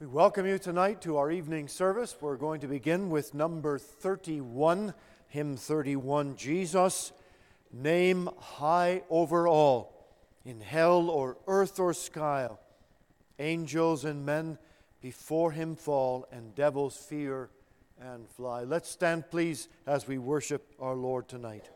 We welcome you tonight to our evening service. We're going to begin with number 31, hymn 31, Jesus, name high over all, in hell or earth or sky. Angels and men before him fall, and devils fear and fly. Let's stand, please, as we worship our Lord tonight.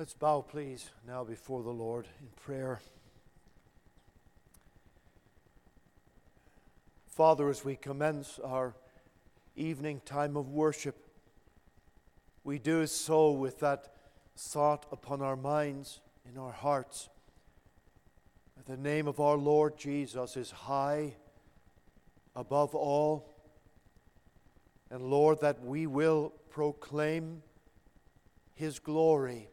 Let's bow, please, now before the Lord in prayer. Father, as we commence our evening time of worship, we do so with that thought upon our minds, in our hearts. That the name of our Lord Jesus is high above all. And Lord, that we will proclaim His glory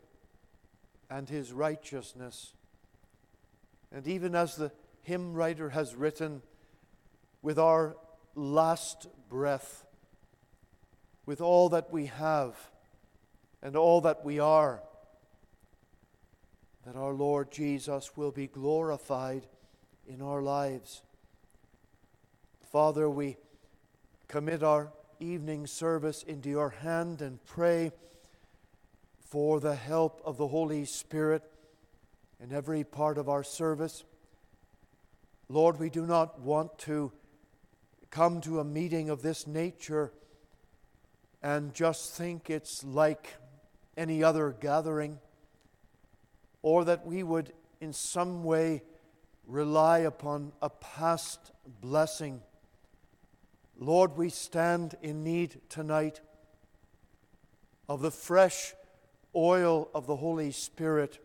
and his righteousness. And even as the hymn writer has written, with our last breath, with all that we have and all that we are, that our Lord Jesus will be glorified in our lives. Father, we commit our evening service into your hand and pray for the help of the Holy Spirit in every part of our service. Lord, we do not want to come to a meeting of this nature and just think it's like any other gathering, or that we would in some way rely upon a past blessing. Lord, we stand in need tonight of the fresh oil of the Holy Spirit,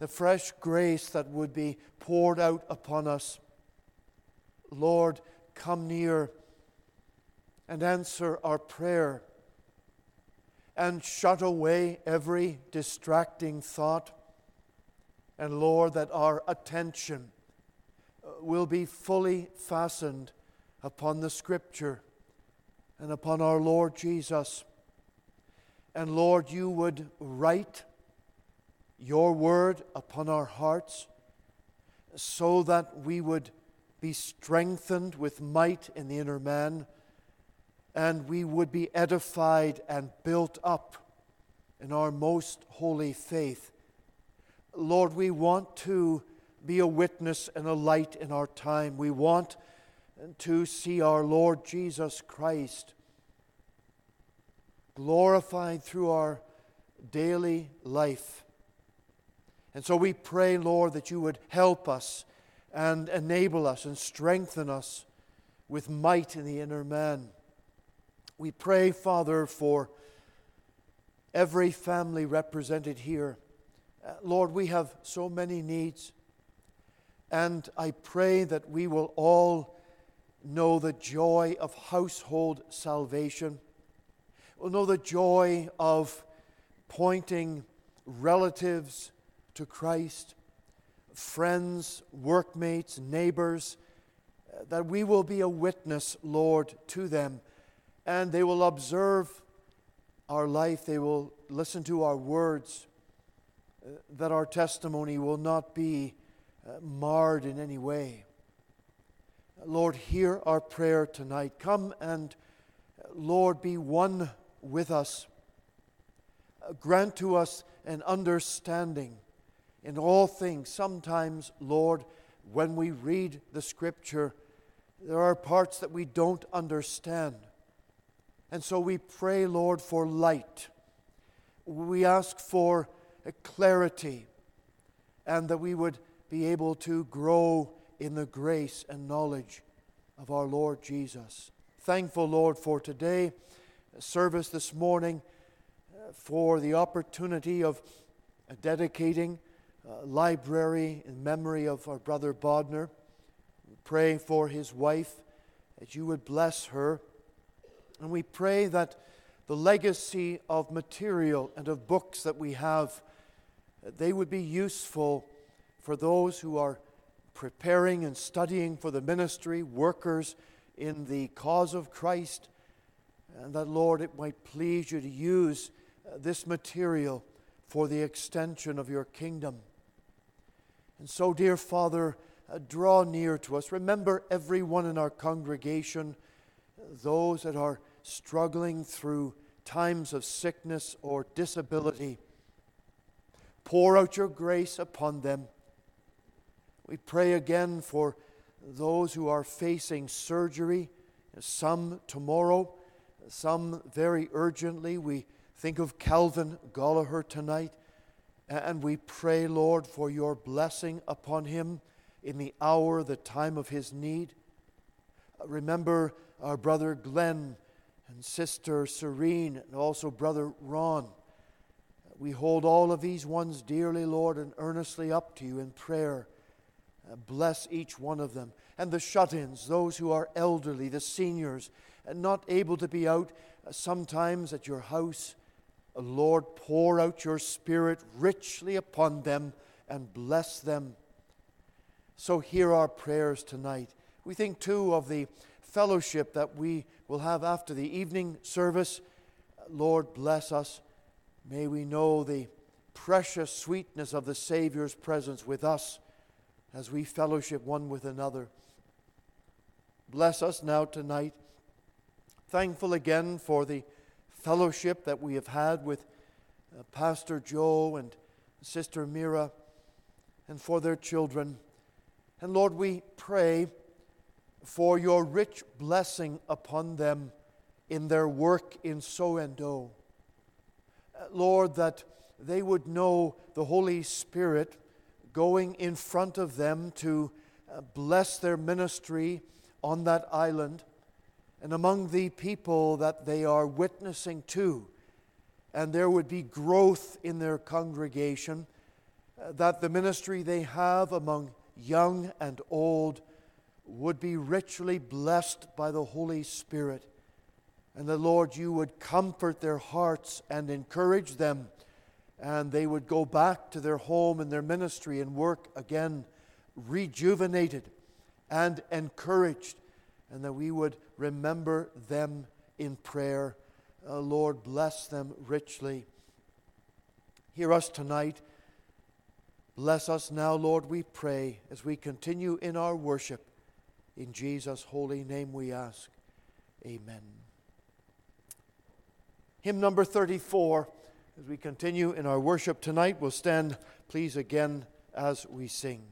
the fresh grace that would be poured out upon us. Lord, come near and answer our prayer and shut away every distracting thought. And Lord, that our attention uh, will be fully fastened upon the Scripture and upon our Lord Jesus. And Lord, you would write your word upon our hearts so that we would be strengthened with might in the inner man and we would be edified and built up in our most holy faith. Lord, we want to be a witness and a light in our time. We want to see our Lord Jesus Christ glorified through our daily life. And so we pray, Lord, that you would help us and enable us and strengthen us with might in the inner man. We pray, Father, for every family represented here. Uh, Lord, we have so many needs. And I pray that we will all know the joy of household salvation. We'll know the joy of pointing relatives to Christ, friends, workmates, neighbors, uh, that we will be a witness, Lord, to them. And they will observe our life, they will listen to our words, uh, that our testimony will not be uh, marred in any way. Lord, hear our prayer tonight. Come and, Lord, be one with us. Uh, grant to us an understanding in all things. Sometimes, Lord, when we read the Scripture, there are parts that we don't understand. And so we pray, Lord, for light. We ask for clarity and that we would be able to grow in the grace and knowledge of our Lord Jesus. Thankful, Lord, for today, service this morning, uh, for the opportunity of uh, dedicating a library in memory of our brother Bodner. We pray for his wife that you would bless her. And we pray that the legacy of material and of books that we have, they would be useful for those who are preparing and studying for the ministry, workers in the cause of Christ. And that, Lord, it might please you to use uh, this material for the extension of your kingdom. And so, dear Father, uh, draw near to us. Remember everyone in our congregation, those that are struggling through times of sickness or disability. Pour out your grace upon them. We pray again for those who are facing surgery, some tomorrow, some very urgently. We think of Calvin Gallagher tonight. And we pray, Lord, for your blessing upon him in the hour, the time of his need. Remember our brother Glenn and sister Serene, and also brother Ron. We hold all of these ones dearly, Lord, and earnestly up to you in prayer. Bless each one of them. And the shut ins, those who are elderly, the seniors, not able to be out sometimes at your house. Lord, pour out your Spirit richly upon them and bless them. So, hear our prayers tonight. We think too of the fellowship that we will have after the evening service. Lord, bless us. May we know the precious sweetness of the Savior's presence with us as we fellowship one with another. Bless us now tonight. Thankful again for the fellowship that we have had with uh, Pastor Joe and Sister Mira and for their children. And Lord, we pray for your rich blessing upon them in their work in Soendo. Uh, Lord, that they would know the Holy Spirit going in front of them to uh, bless their ministry on that island and among the people that they are witnessing to. And there would be growth in their congregation, uh, that the ministry they have among young and old would be richly blessed by the Holy Spirit. And the Lord, you would comfort their hearts and encourage them, and they would go back to their home and their ministry and work again, rejuvenated and encouraged and that we would remember them in prayer. Uh, Lord, bless them richly. Hear us tonight. Bless us now, Lord, we pray, as we continue in our worship. In Jesus' holy name we ask. Amen. Hymn number 34, as we continue in our worship tonight, we'll stand, please, again as we sing.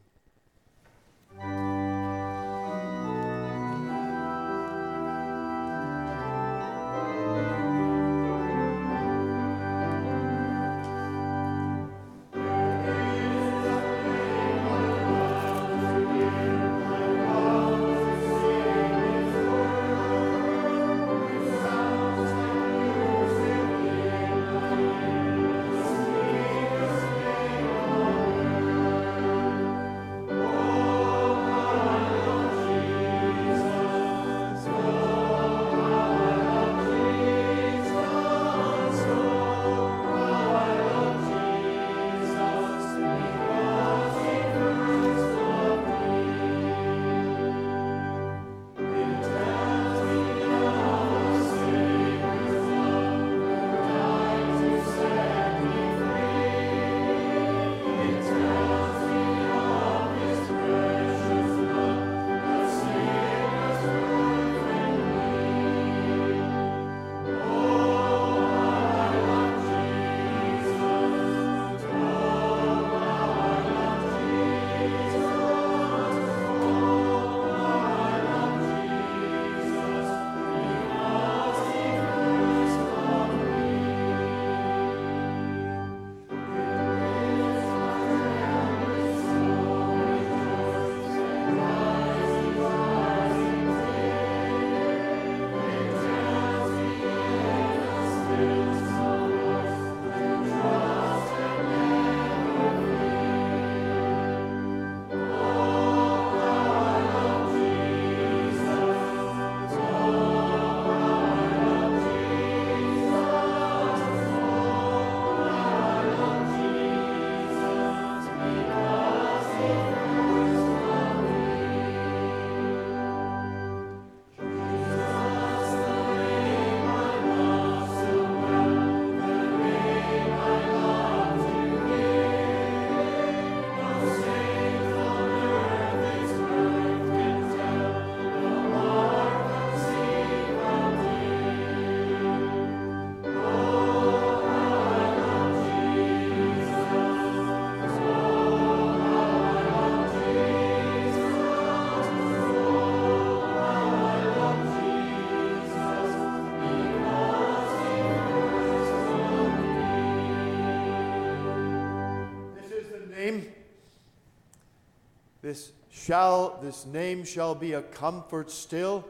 This shall this name shall be a comfort still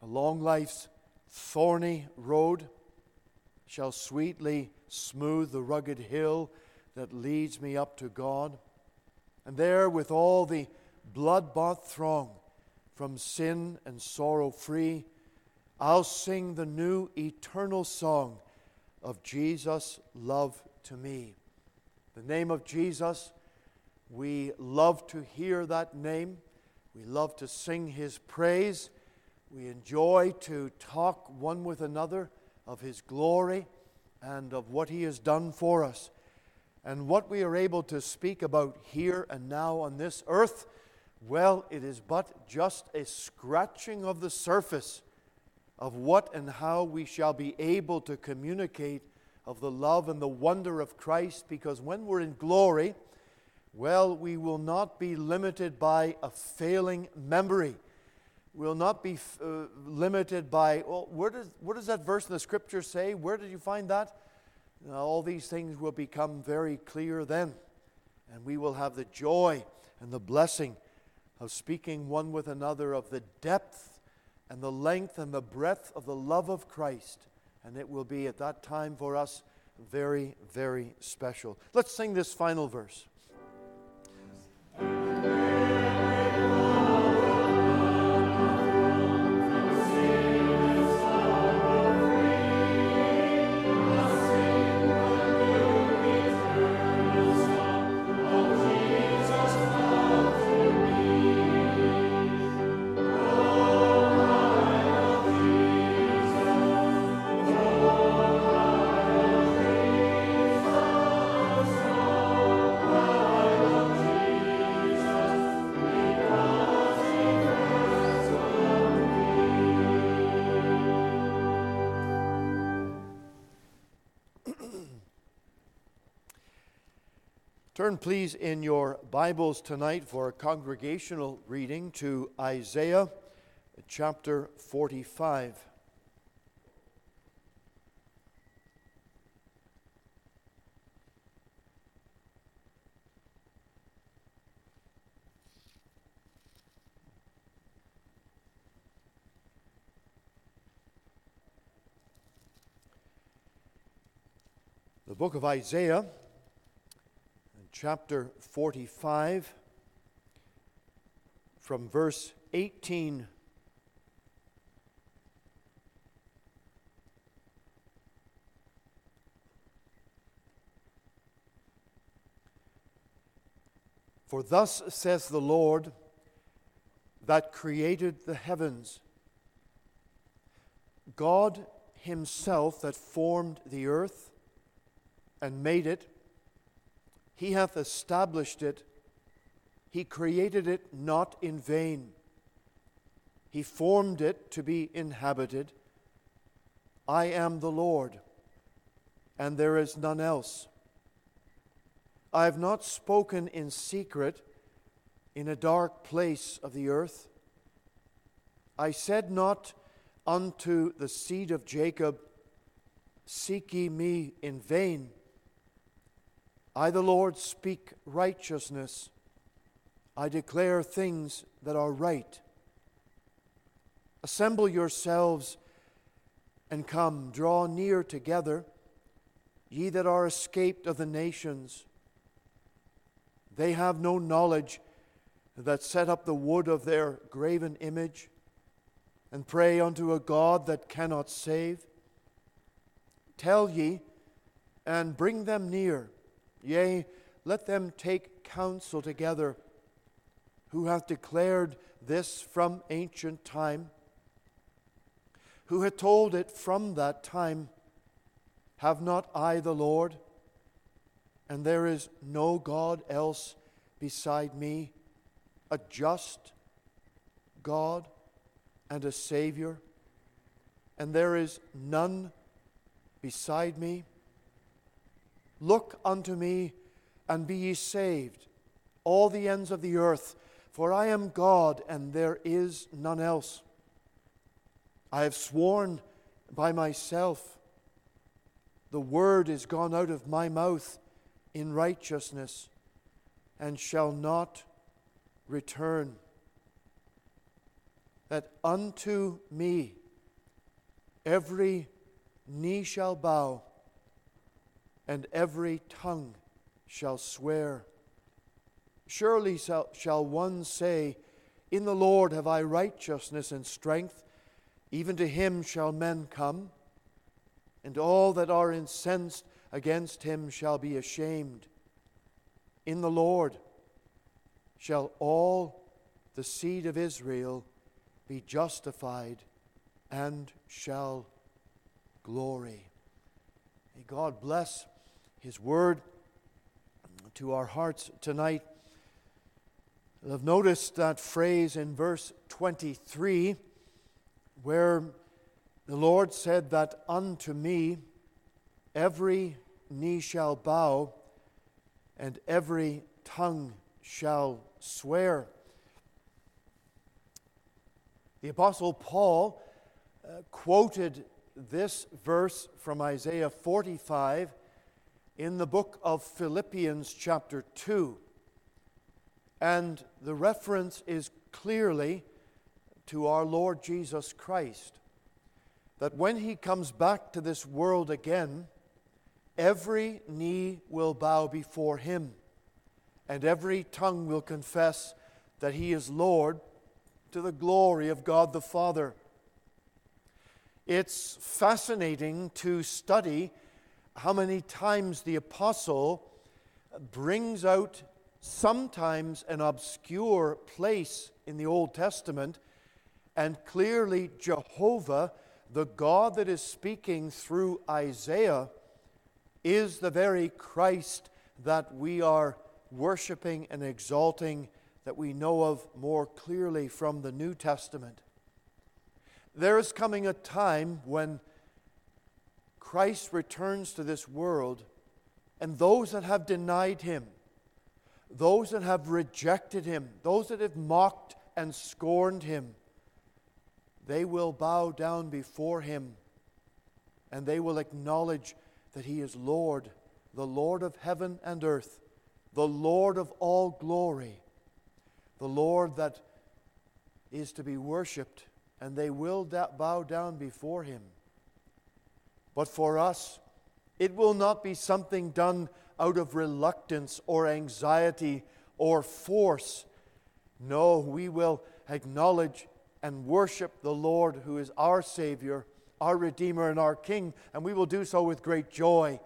along life's thorny road shall sweetly smooth the rugged hill that leads me up to God. And there, with all the blood bought throng, from sin and sorrow free, I'll sing the new eternal song of Jesus' love to me. The name of Jesus, we love to hear that name. We love to sing his praise. We enjoy to talk one with another of His glory and of what He has done for us. And what we are able to speak about here and now on this earth, well, it is but just a scratching of the surface of what and how we shall be able to communicate of the love and the wonder of Christ, because when we're in glory, well, we will not be limited by a failing memory We will not be uh, limited by, well, where does, does that verse in the scripture say? Where did you find that? all these things will become very clear then. And we will have the joy and the blessing of speaking one with another of the depth and the length and the breadth of the love of Christ. And it will be at that time for us very, very special. Let's sing this final verse. Turn, please, in your Bibles tonight for a congregational reading to Isaiah chapter 45. The book of Isaiah chapter 45, from verse 18 For thus says the Lord that created the heavens, God Himself that formed the earth and made it he hath established it. He created it not in vain. He formed it to be inhabited. I am the Lord, and there is none else. I have not spoken in secret in a dark place of the earth. I said not unto the seed of Jacob, Seek ye me in vain. I, the Lord, speak righteousness. I declare things that are right. Assemble yourselves and come, draw near together, ye that are escaped of the nations. They have no knowledge that set up the wood of their graven image and pray unto a God that cannot save. Tell ye and bring them near Yea, let them take counsel together, who hath declared this from ancient time, who hath told it from that time. Have not I the Lord? And there is no God else beside me, a just God and a Savior, and there is none beside me. Look unto me and be ye saved, all the ends of the earth, for I am God and there is none else. I have sworn by myself, the word is gone out of my mouth in righteousness, and shall not return. That unto me every knee shall bow and every tongue shall swear. Surely shall, one say, In the Lord have I righteousness and strength, even to him shall men come, and all that are incensed against him shall be ashamed. In the Lord shall all the seed of Israel be justified and shall glory. May God bless his word to our hearts tonight. Have noticed that phrase in verse 23 where the Lord said that unto me every knee shall bow and every tongue shall swear. The Apostle Paul uh, quoted this verse from Isaiah 45 in the book of Philippians, chapter 2. And the reference is clearly to our Lord Jesus Christ. That when he comes back to this world again, every knee will bow before him, and every tongue will confess that he is Lord to the glory of God the Father. It's fascinating to study how many times the apostle brings out sometimes an obscure place in the Old Testament, and clearly Jehovah, the God that is speaking through Isaiah, is the very Christ that we are worshiping and exalting, that we know of more clearly from the New Testament. There is coming a time when Christ returns to this world, and those that have denied him, those that have rejected him, those that have mocked and scorned him, they will bow down before him and they will acknowledge that he is Lord, the Lord of heaven and earth, the Lord of all glory, the Lord that is to be worshiped, and they will bow down before him. But for us, it will not be something done out of reluctance or anxiety or force. No, we will acknowledge and worship the Lord who is our Savior, our Redeemer, and our King, and we will do so with great joy.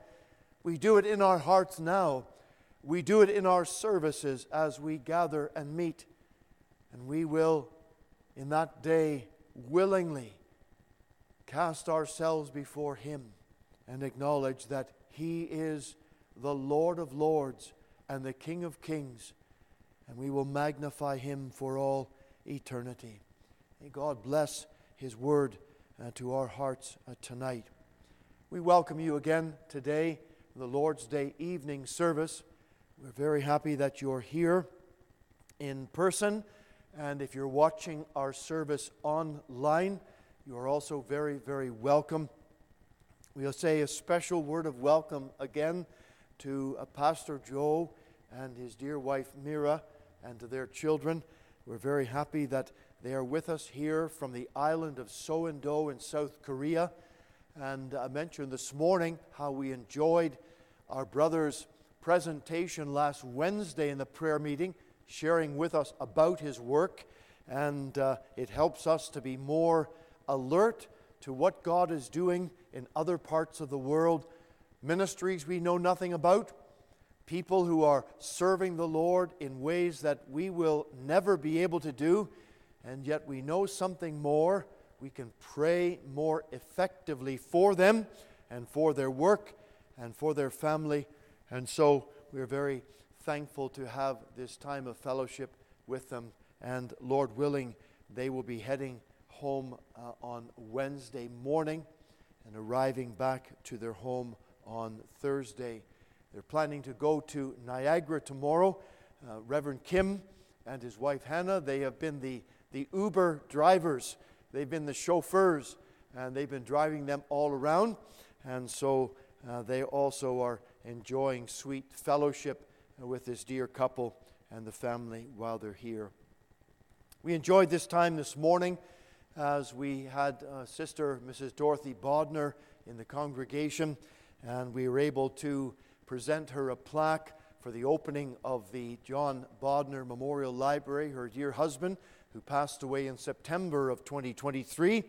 We do it in our hearts now. We do it in our services as we gather and meet. And we will, in that day, willingly cast ourselves before Him and acknowledge that He is the Lord of lords and the King of kings, and we will magnify Him for all eternity. May God bless His word uh, to our hearts uh, tonight. We welcome you again today, the Lord's Day evening service. We're very happy that you're here in person, and if you're watching our service online, you are also very, very welcome. We'll say a special word of welcome again to uh, Pastor Joe and his dear wife Mira and to their children. We're very happy that they are with us here from the island of Soen-do in South Korea. And I mentioned this morning how we enjoyed our brother's presentation last Wednesday in the prayer meeting, sharing with us about his work. And uh, it helps us to be more alert to what God is doing in other parts of the world, ministries we know nothing about, people who are serving the Lord in ways that we will never be able to do, and yet we know something more. We can pray more effectively for them and for their work and for their family. And so we're very thankful to have this time of fellowship with them. And Lord willing, they will be heading home uh, on Wednesday morning and arriving back to their home on Thursday. They're planning to go to Niagara tomorrow. Uh, Reverend Kim and his wife Hannah, they have been the, the Uber drivers, they've been the chauffeurs, and they've been driving them all around. And so uh, they also are enjoying sweet fellowship with this dear couple and the family while they're here. We enjoyed this time this morning as we had uh, Sister Mrs. Dorothy Bodner in the congregation, and we were able to present her a plaque for the opening of the John Bodner Memorial Library, her dear husband, who passed away in September of 2023.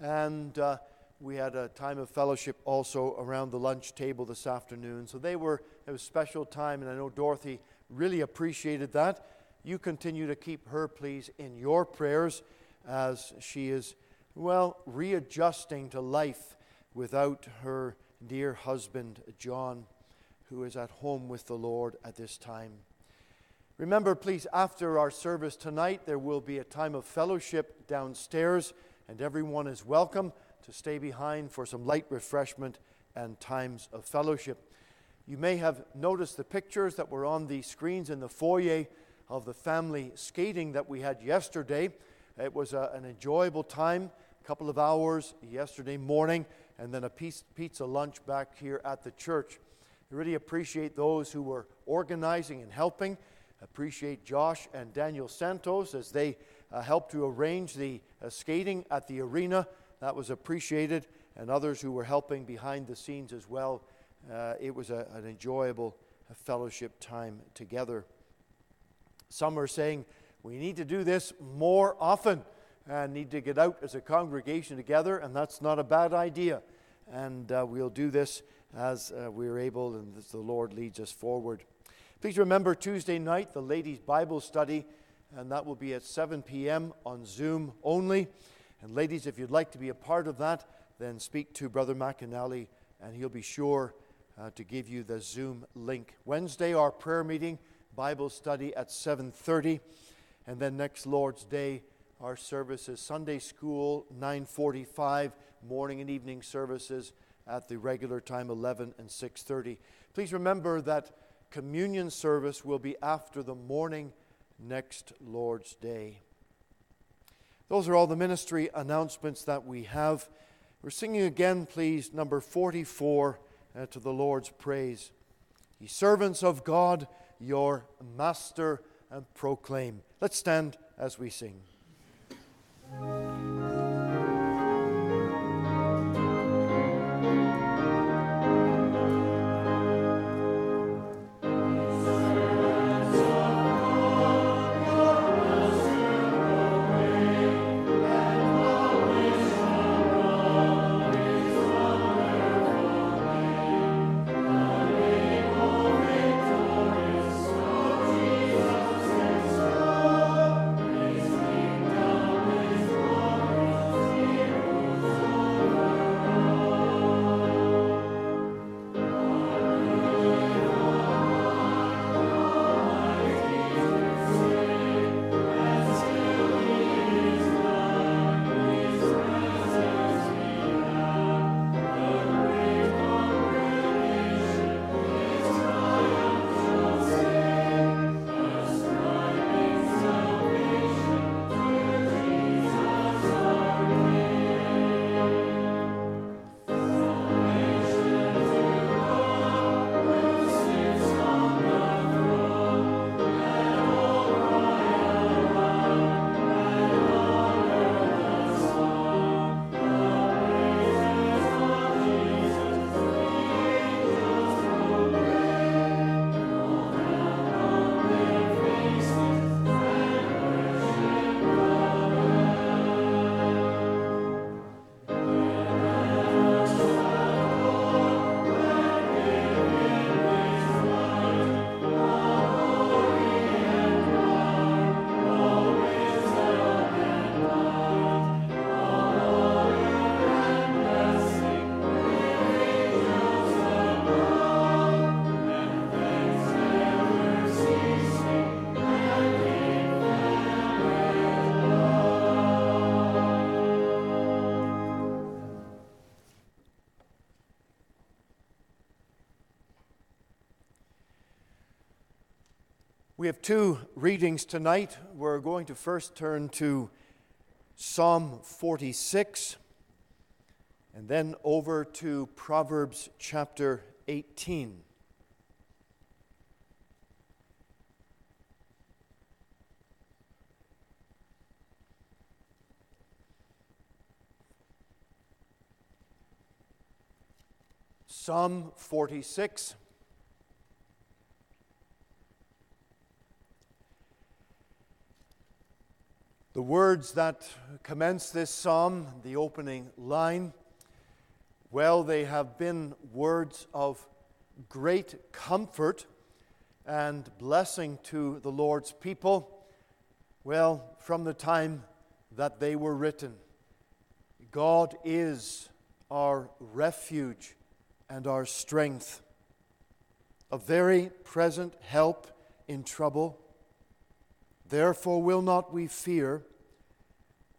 And uh, we had a time of fellowship also around the lunch table this afternoon. So they were, it was a special time, and I know Dorothy really appreciated that. You continue to keep her, please, in your prayers as she is, well, readjusting to life without her dear husband, John, who is at home with the Lord at this time. Remember, please, after our service tonight, there will be a time of fellowship downstairs, and everyone is welcome to stay behind for some light refreshment and times of fellowship. You may have noticed the pictures that were on the screens in the foyer of the family skating that we had yesterday. It was a, an enjoyable time, a couple of hours yesterday morning, and then a piece, pizza lunch back here at the church. I really appreciate those who were organizing and helping. Appreciate Josh and Daniel Santos as they uh, helped to arrange the uh, skating at the arena. That was appreciated, and others who were helping behind the scenes as well. Uh, it was a, an enjoyable uh, fellowship time together. Some are saying we need to do this more often and need to get out as a congregation together, and that's not a bad idea. And uh, we'll do this as uh, we're able and as the Lord leads us forward. Please remember Tuesday night, the ladies' Bible study, and that will be at 7 p.m. on Zoom only. And ladies, if you'd like to be a part of that, then speak to Brother McAnally, and he'll be sure uh, to give you the Zoom link. Wednesday, our prayer meeting, Bible study at 7:30. And then next Lord's Day, our services, Sunday school, 945, morning and evening services at the regular time, 11 and 6.30. Please remember that communion service will be after the morning next Lord's Day. Those are all the ministry announcements that we have. We're singing again, please, number 44 uh, to the Lord's praise. Ye servants of God, your master and proclaim. Let's stand as we sing. We have two readings tonight. We're going to first turn to Psalm 46 and then over to Proverbs chapter 18. Psalm 46. The words that commence this psalm, the opening line, well, they have been words of great comfort and blessing to the Lord's people, well, from the time that they were written. God is our refuge and our strength, a very present help in trouble. Therefore, will not we fear,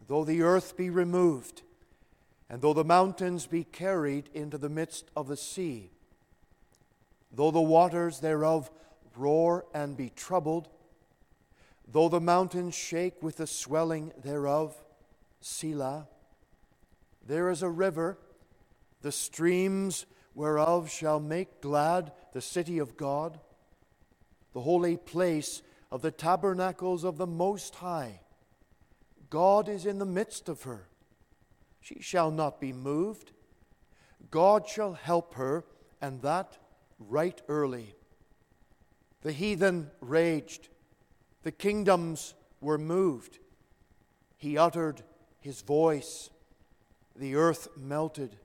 though the earth be removed, and though the mountains be carried into the midst of the sea, though the waters thereof roar and be troubled, though the mountains shake with the swelling thereof, Selah. There is a river, the streams whereof shall make glad the city of God, the holy place of the tabernacles of the Most High. God is in the midst of her. She shall not be moved. God shall help her, and that right early. The heathen raged, the kingdoms were moved. He uttered his voice, the earth melted.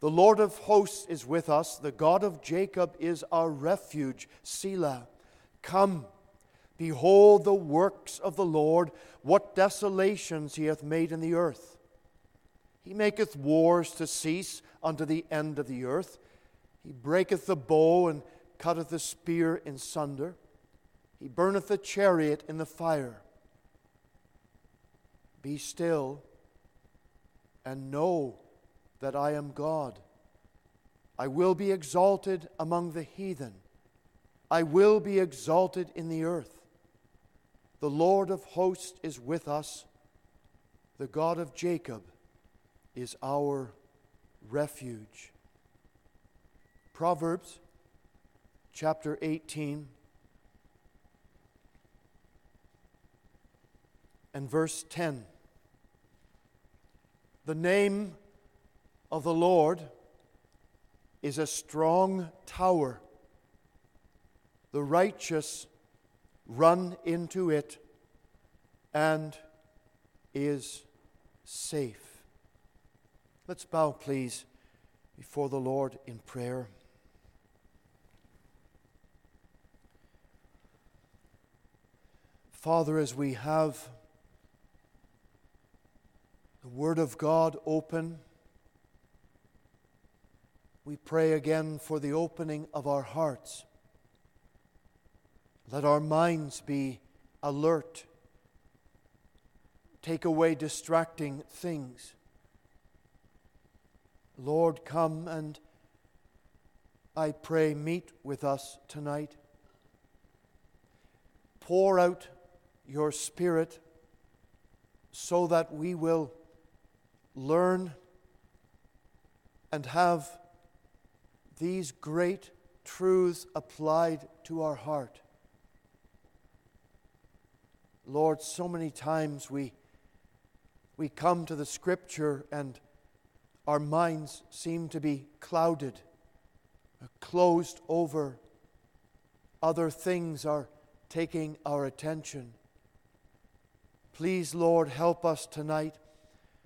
The Lord of hosts is with us. The God of Jacob is our refuge. Selah. Come, behold the works of the Lord, what desolations he hath made in the earth. He maketh wars to cease unto the end of the earth. He breaketh the bow and cutteth the spear in sunder. He burneth the chariot in the fire. Be still and know that I am God. I will be exalted among the heathen. I will be exalted in the earth. The Lord of hosts is with us. The God of Jacob is our refuge. Proverbs chapter 18 and verse 10. The name of the Lord is a strong tower. The righteous run into it and is safe. Let's bow, please, before the Lord in prayer. Father, as we have the Word of God open, we pray again for the opening of our hearts. Let our minds be alert. Take away distracting things. Lord, come and I pray, meet with us tonight. Pour out your Spirit so that we will learn and have these great truths applied to our heart. Lord, so many times we, we come to the Scripture and our minds seem to be clouded, closed over. Other things are taking our attention. Please, Lord, help us tonight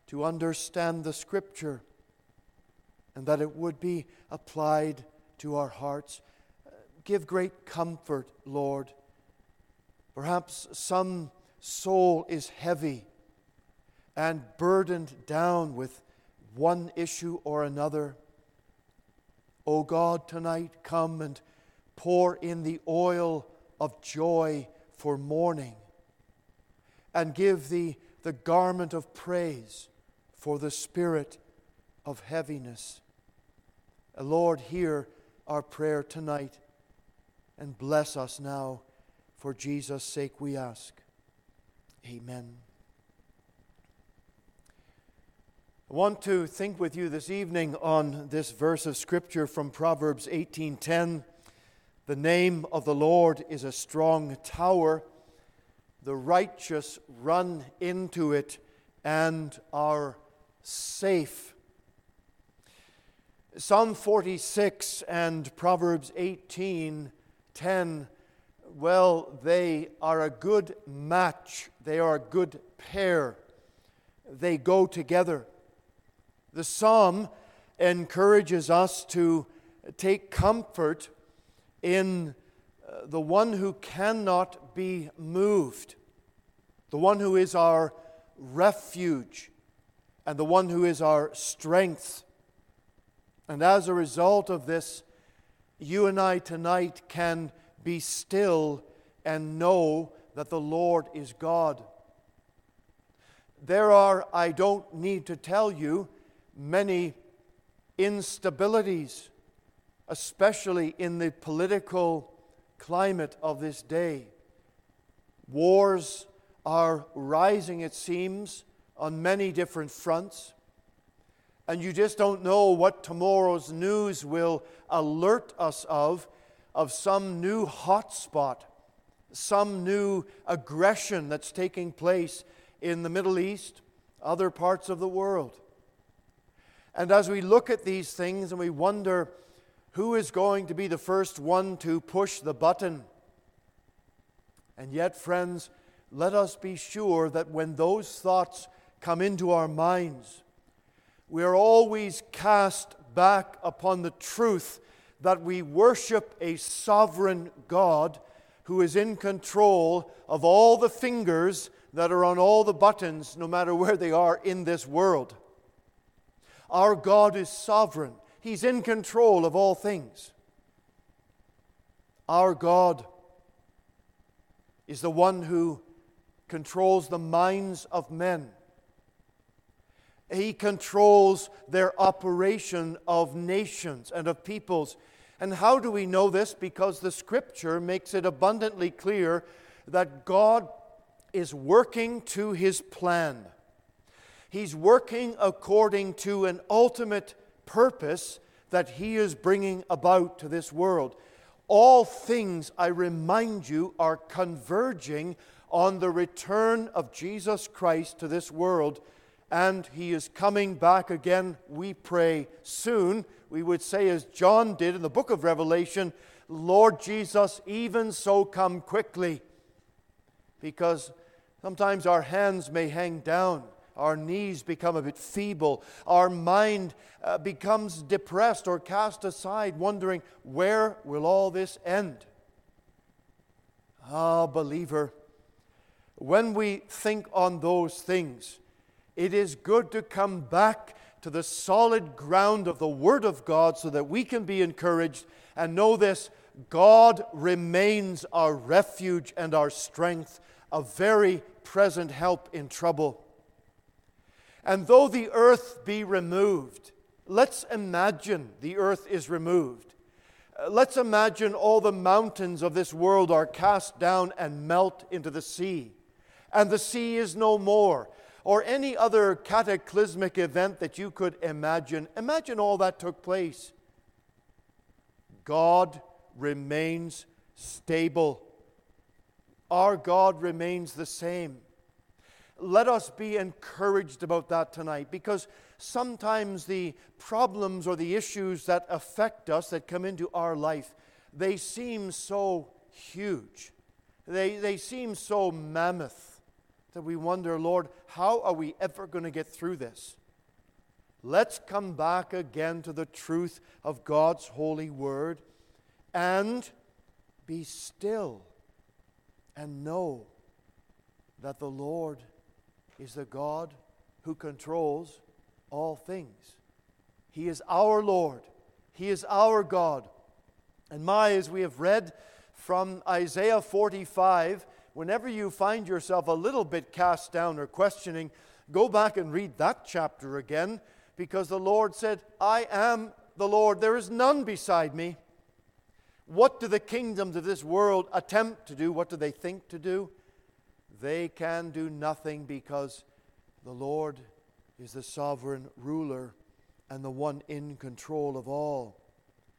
to understand the Scripture and that it would be applied to our hearts. Give great comfort, Lord. Perhaps some soul is heavy and burdened down with one issue or another. O oh God, tonight come and pour in the oil of joy for mourning and give thee the garment of praise for the spirit of heaviness. Lord, hear our prayer tonight and bless us now. For Jesus' sake we ask. Amen. I want to think with you this evening on this verse of scripture from Proverbs 18:10. The name of the Lord is a strong tower. The righteous run into it and are safe. Psalm 46 and Proverbs 18 10, well, they are a good match. They are a good pair. They go together. The psalm encourages us to take comfort in uh, the one who cannot be moved, the one who is our refuge, and the one who is our strength. And as a result of this, you and I tonight can be still and know that the Lord is God. There are, I don't need to tell you, many instabilities, especially in the political climate of this day. Wars are rising, it seems, on many different fronts and you just don't know what tomorrow's news will alert us of, of some new hotspot, some new aggression that's taking place in the Middle East, other parts of the world. And as we look at these things and we wonder who is going to be the first one to push the button, and yet, friends, let us be sure that when those thoughts come into our minds, we are always cast back upon the truth that we worship a sovereign God who is in control of all the fingers that are on all the buttons, no matter where they are in this world. Our God is sovereign, He's in control of all things. Our God is the one who controls the minds of men. He controls their operation of nations and of peoples. And how do we know this? Because the scripture makes it abundantly clear that God is working to his plan. He's working according to an ultimate purpose that he is bringing about to this world. All things, I remind you, are converging on the return of Jesus Christ to this world and he is coming back again, we pray, soon. We would say, as John did in the book of Revelation, Lord Jesus, even so come quickly. Because sometimes our hands may hang down, our knees become a bit feeble, our mind uh, becomes depressed or cast aside, wondering, where will all this end? Ah, believer, when we think on those things, it is good to come back to the solid ground of the Word of God so that we can be encouraged and know this God remains our refuge and our strength, a very present help in trouble. And though the earth be removed, let's imagine the earth is removed. Let's imagine all the mountains of this world are cast down and melt into the sea, and the sea is no more or any other cataclysmic event that you could imagine. Imagine all that took place. God remains stable. Our God remains the same. Let us be encouraged about that tonight because sometimes the problems or the issues that affect us, that come into our life, they seem so huge. They, they seem so mammoth that we wonder, Lord, how are we ever going to get through this? Let's come back again to the truth of God's holy word and be still and know that the Lord is the God who controls all things. He is our Lord, He is our God. And my, as we have read from Isaiah 45, whenever you find yourself a little bit cast down or questioning, go back and read that chapter again because the Lord said, I am the Lord, there is none beside me. What do the kingdoms of this world attempt to do? What do they think to do? They can do nothing because the Lord is the sovereign ruler and the one in control of all.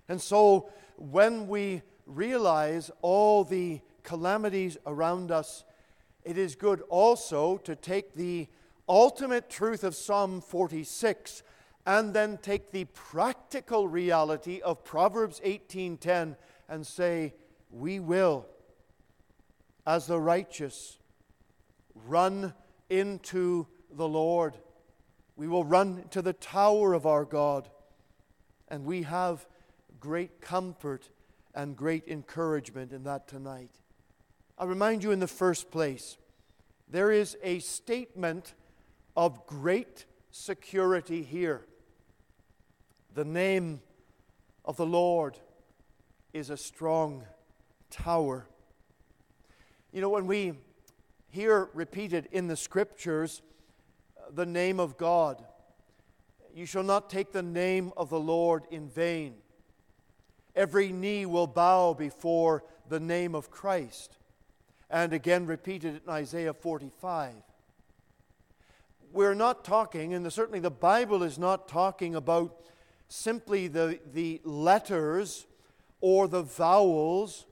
And so when we realize all the calamities around us, it is good also to take the ultimate truth of Psalm 46 and then take the practical reality of Proverbs 18:10 and say, "We will as the righteous run into the Lord. We will run to the tower of our God, and we have great comfort and great encouragement in that tonight. I remind you in the first place, there is a statement of great security here. The name of the Lord is a strong tower. You know, when we hear repeated in the scriptures uh, the name of God, you shall not take the name of the Lord in vain. Every knee will bow before the name of Christ. And again repeated in Isaiah 45. We're not talking, and certainly the Bible is not talking about simply the, the letters or the vowels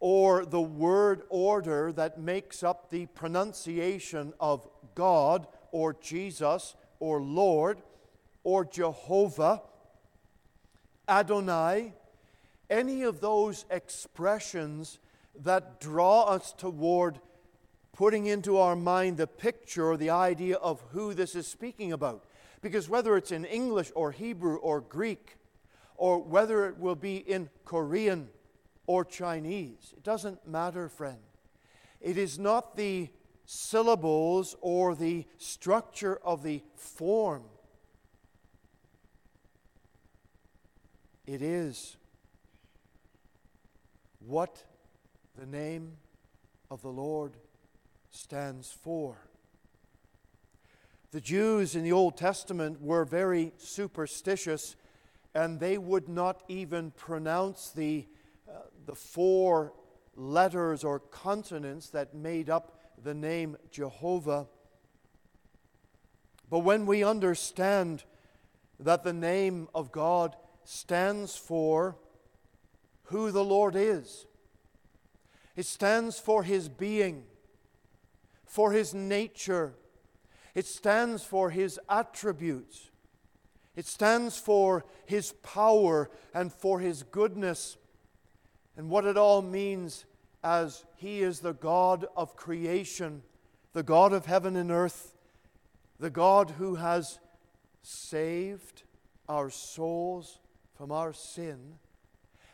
or the word order that makes up the pronunciation of God or Jesus or Lord or Jehovah, Adonai, any of those expressions that draw us toward putting into our mind the picture or the idea of who this is speaking about. Because whether it's in English or Hebrew or Greek, or whether it will be in Korean or Chinese, it doesn't matter, friend. It is not the syllables or the structure of the form. It is what the name of the Lord stands for. The Jews in the Old Testament were very superstitious, and they would not even pronounce the, uh, the four letters or consonants that made up the name Jehovah. But when we understand that the name of God stands for who the Lord is, it stands for His being, for His nature, it stands for His attributes, it stands for His power and for His goodness, and what it all means as He is the God of creation, the God of heaven and earth, the God who has saved our souls from our sin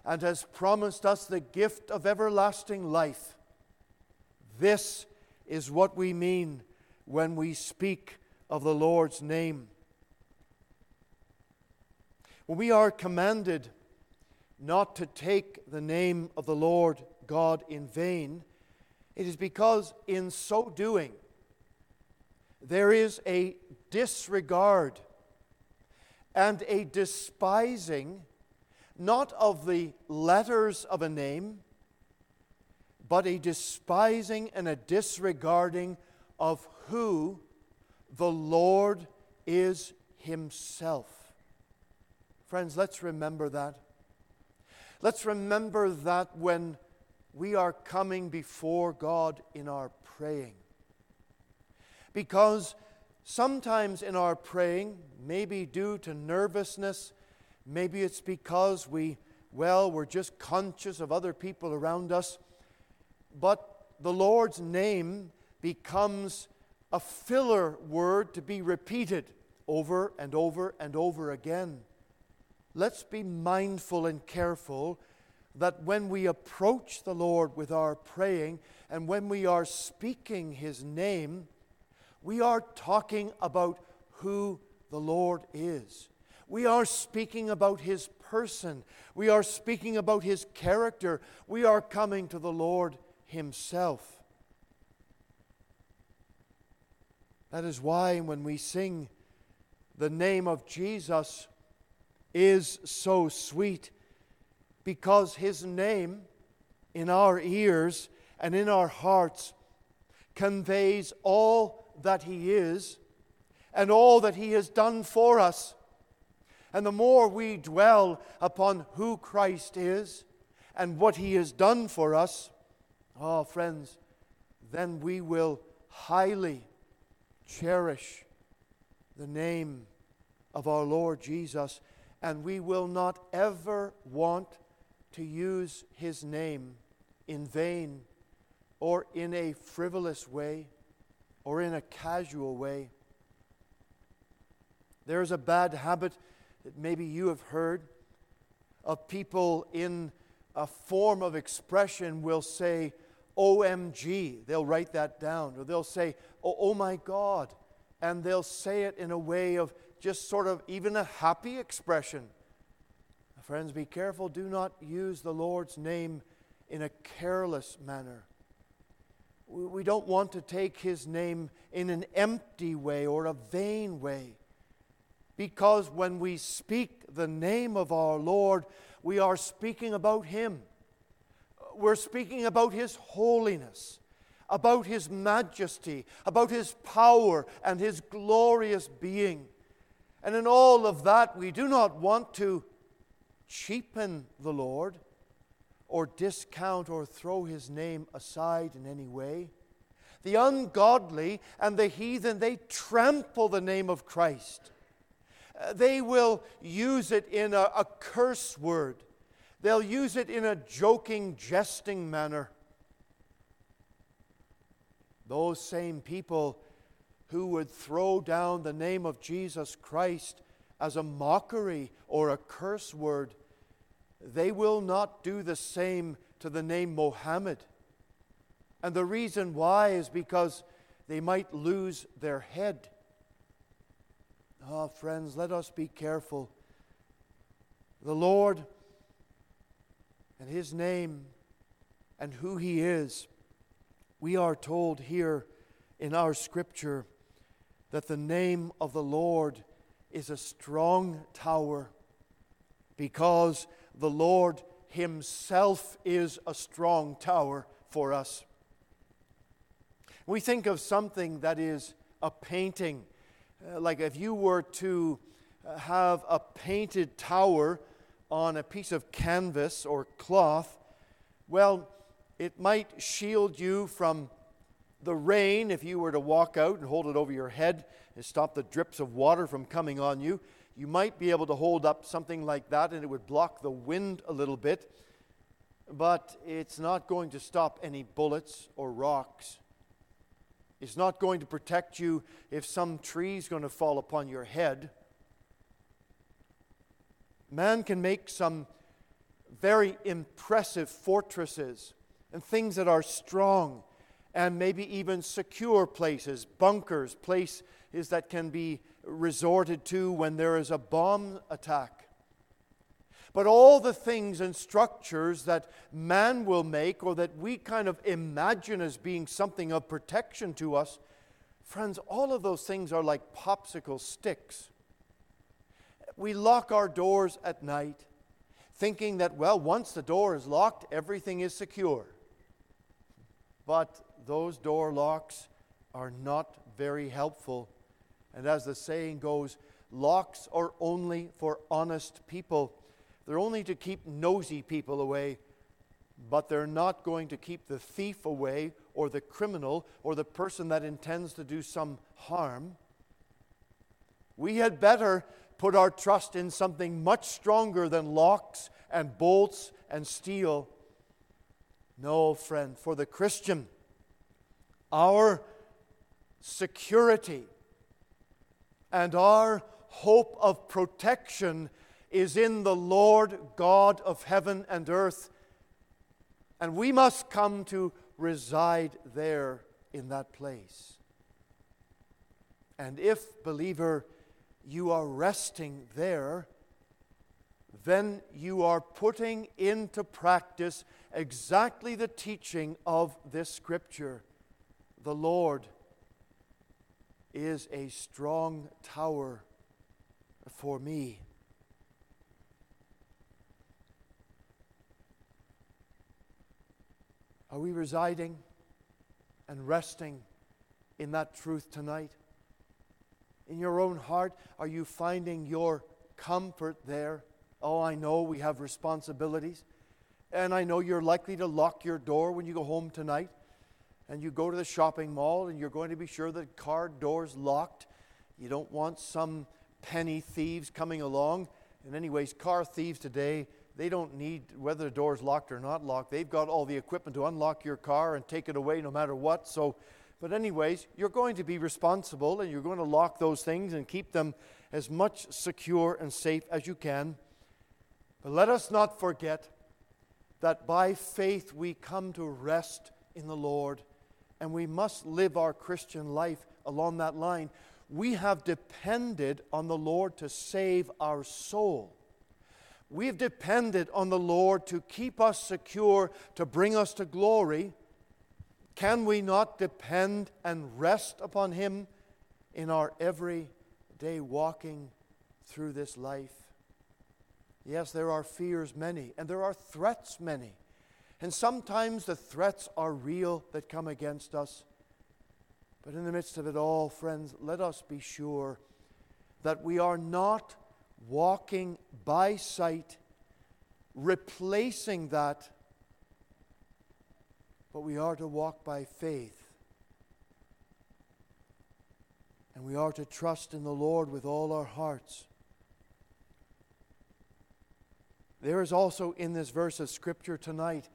and has promised us the gift of everlasting life. This is what we mean when we speak of the Lord's name. When we are commanded not to take the name of the Lord God in vain, it is because in so doing, there is a disregard and a despising not of the letters of a name, but a despising and a disregarding of who the Lord is Himself. Friends, let's remember that. Let's remember that when we are coming before God in our praying. Because sometimes in our praying, maybe due to nervousness, maybe it's because we, well, we're just conscious of other people around us, but the Lord's name becomes a filler word to be repeated over and over and over again. Let's be mindful and careful that when we approach the Lord with our praying and when we are speaking His name, we are talking about who the Lord is. We are speaking about His person. We are speaking about His character. We are coming to the Lord Himself. That is why when we sing, the name of Jesus is so sweet because his name in our ears and in our hearts conveys all that he is and all that he has done for us. And the more we dwell upon who Christ is and what he has done for us, oh, friends, then we will highly cherish the name of our Lord Jesus, and we will not ever want to use his name in vain or in a frivolous way or in a casual way. There is a bad habit that maybe you have heard of people in a form of expression will say, OMG. They'll write that down. Or they'll say, oh, oh my God. And they'll say it in a way of just sort of even a happy expression. Friends, be careful. Do not use the Lord's name in a careless manner. We don't want to take his name in an empty way or a vain way. Because when we speak the name of our Lord, we are speaking about him we're speaking about His holiness, about His majesty, about His power and His glorious being. And in all of that, we do not want to cheapen the Lord or discount or throw His name aside in any way. The ungodly and the heathen, they trample the name of Christ. They will use it in a, a curse word They'll use it in a joking, jesting manner. Those same people who would throw down the name of Jesus Christ as a mockery or a curse word, they will not do the same to the name Mohammed. And the reason why is because they might lose their head. Ah, oh, friends, let us be careful. The Lord and his name and who he is, we are told here in our scripture that the name of the Lord is a strong tower because the Lord himself is a strong tower for us. We think of something that is a painting, uh, like if you were to uh, have a painted tower on a piece of canvas or cloth, well, it might shield you from the rain if you were to walk out and hold it over your head and stop the drips of water from coming on you. You might be able to hold up something like that and it would block the wind a little bit, but it's not going to stop any bullets or rocks. It's not going to protect you if some tree is going to fall upon your head. Man can make some very impressive fortresses and things that are strong and maybe even secure places, bunkers, places that can be resorted to when there is a bomb attack. But all the things and structures that man will make or that we kind of imagine as being something of protection to us, friends, all of those things are like popsicle sticks we lock our doors at night thinking that, well, once the door is locked, everything is secure. But those door locks are not very helpful. And as the saying goes, locks are only for honest people. They're only to keep nosy people away, but they're not going to keep the thief away or the criminal or the person that intends to do some harm. We had better put our trust in something much stronger than locks and bolts and steel. No, friend, for the Christian, our security and our hope of protection is in the Lord God of heaven and earth. And we must come to reside there in that place. And if, believer, you are resting there, then you are putting into practice exactly the teaching of this scripture. The Lord is a strong tower for me. Are we residing and resting in that truth tonight? in your own heart? Are you finding your comfort there? Oh, I know we have responsibilities. And I know you're likely to lock your door when you go home tonight. And you go to the shopping mall and you're going to be sure the car door's locked. You don't want some penny thieves coming along. And, anyways, car thieves today, they don't need whether the door's locked or not locked. They've got all the equipment to unlock your car and take it away no matter what. So, but, anyways, you're going to be responsible and you're going to lock those things and keep them as much secure and safe as you can. But let us not forget that by faith we come to rest in the Lord and we must live our Christian life along that line. We have depended on the Lord to save our soul. We've depended on the Lord to keep us secure, to bring us to glory. Can we not depend and rest upon Him in our everyday walking through this life? Yes, there are fears many, and there are threats many. And sometimes the threats are real that come against us. But in the midst of it all, friends, let us be sure that we are not walking by sight, replacing that, but we are to walk by faith. And we are to trust in the Lord with all our hearts. There is also in this verse of Scripture tonight,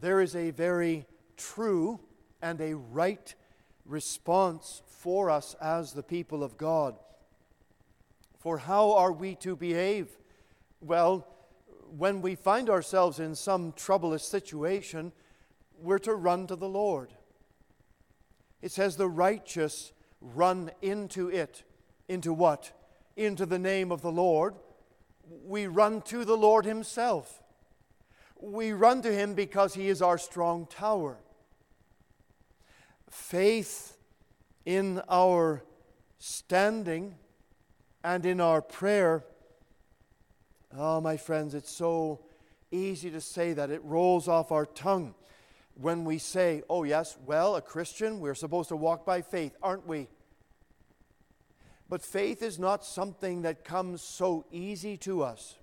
there is a very true and a right response for us as the people of God. For how are we to behave? Well, when we find ourselves in some troublous situation, we're to run to the Lord. It says, The righteous run into it. Into what? Into the name of the Lord. We run to the Lord Himself. We run to Him because He is our strong tower faith in our standing and in our prayer. Oh, my friends, it's so easy to say that. It rolls off our tongue when we say, oh, yes, well, a Christian, we're supposed to walk by faith, aren't we? But faith is not something that comes so easy to us.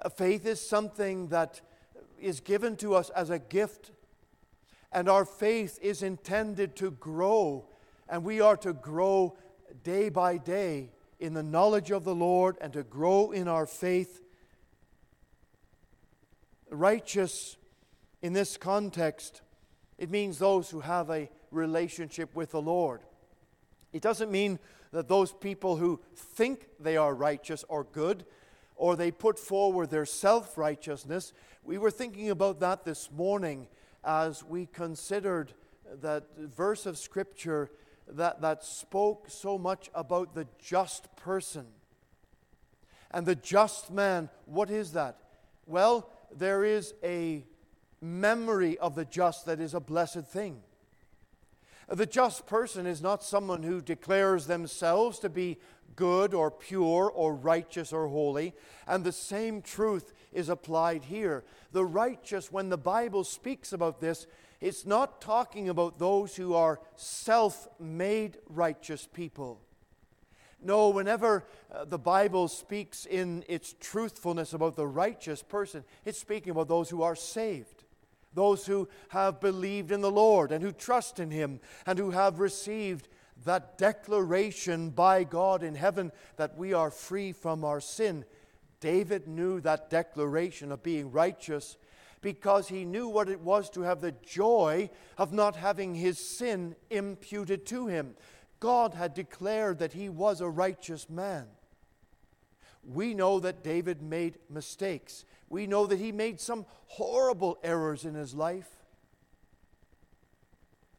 Uh, faith is something that is given to us as a gift and our faith is intended to grow, and we are to grow day by day in the knowledge of the Lord and to grow in our faith. Righteous in this context, it means those who have a relationship with the Lord. It doesn't mean that those people who think they are righteous or good, or they put forward their self righteousness. We were thinking about that this morning as we considered that verse of Scripture that, that spoke so much about the just person. And the just man, what is that? Well, there is a memory of the just that is a blessed thing. The just person is not someone who declares themselves to be good or pure or righteous or holy. And the same truth is applied here. The righteous, when the Bible speaks about this, it's not talking about those who are self made righteous people. No, whenever uh, the Bible speaks in its truthfulness about the righteous person, it's speaking about those who are saved, those who have believed in the Lord and who trust in Him and who have received that declaration by God in heaven that we are free from our sin. David knew that declaration of being righteous because he knew what it was to have the joy of not having his sin imputed to him. God had declared that he was a righteous man. We know that David made mistakes. We know that he made some horrible errors in his life.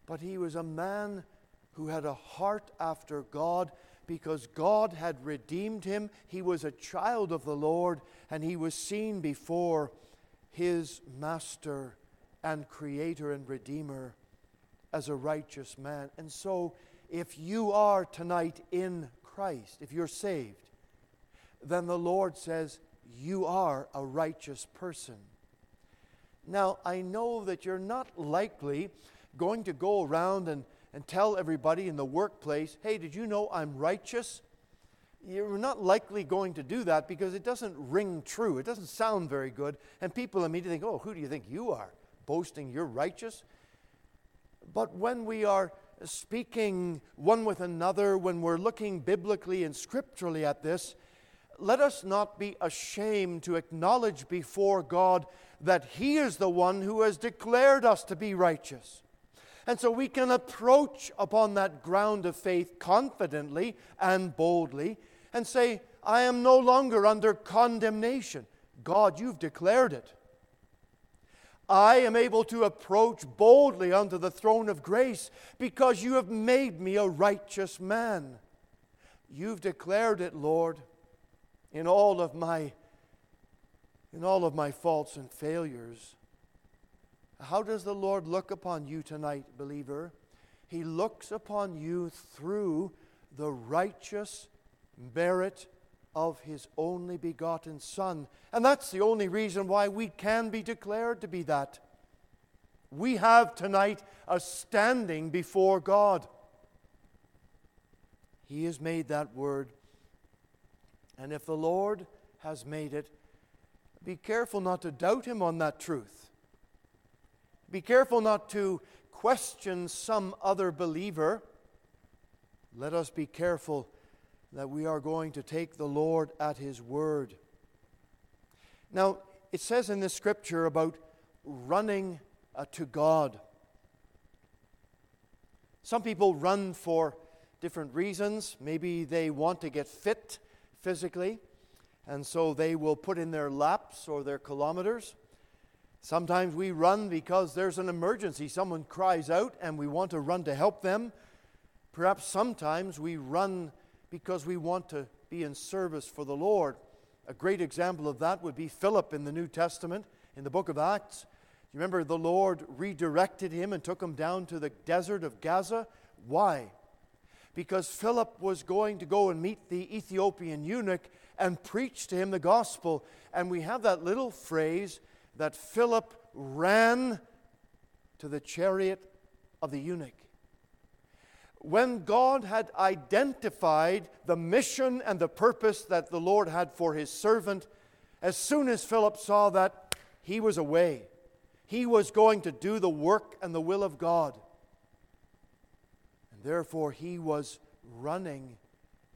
But he was a man who had a heart after God because God had redeemed him. He was a child of the Lord and he was seen before his master and creator and redeemer as a righteous man. And so, if you are tonight in Christ, if you're saved, then the Lord says, You are a righteous person. Now, I know that you're not likely going to go around and and tell everybody in the workplace, hey, did you know I'm righteous? You're not likely going to do that because it doesn't ring true. It doesn't sound very good. And people immediately think, oh, who do you think you are? Boasting you're righteous? But when we are speaking one with another, when we're looking biblically and scripturally at this, let us not be ashamed to acknowledge before God that He is the one who has declared us to be righteous. And so we can approach upon that ground of faith confidently and boldly and say, I am no longer under condemnation. God, you've declared it. I am able to approach boldly unto the throne of grace because you have made me a righteous man. You've declared it, Lord, in all of my in all of my faults and failures. How does the Lord look upon you tonight, believer? He looks upon you through the righteous merit of his only begotten Son. And that's the only reason why we can be declared to be that. We have tonight a standing before God. He has made that word. And if the Lord has made it, be careful not to doubt him on that truth. Be careful not to question some other believer. Let us be careful that we are going to take the Lord at His word. Now, it says in this scripture about running uh, to God. Some people run for different reasons. Maybe they want to get fit physically, and so they will put in their laps or their kilometers. Sometimes we run because there's an emergency. Someone cries out and we want to run to help them. Perhaps sometimes we run because we want to be in service for the Lord. A great example of that would be Philip in the New Testament, in the book of Acts. You remember the Lord redirected him and took him down to the desert of Gaza? Why? Because Philip was going to go and meet the Ethiopian eunuch and preach to him the gospel. And we have that little phrase that Philip ran to the chariot of the eunuch when God had identified the mission and the purpose that the Lord had for his servant, as soon as Philip saw that, he was away. He was going to do the work and the will of God. And therefore, he was running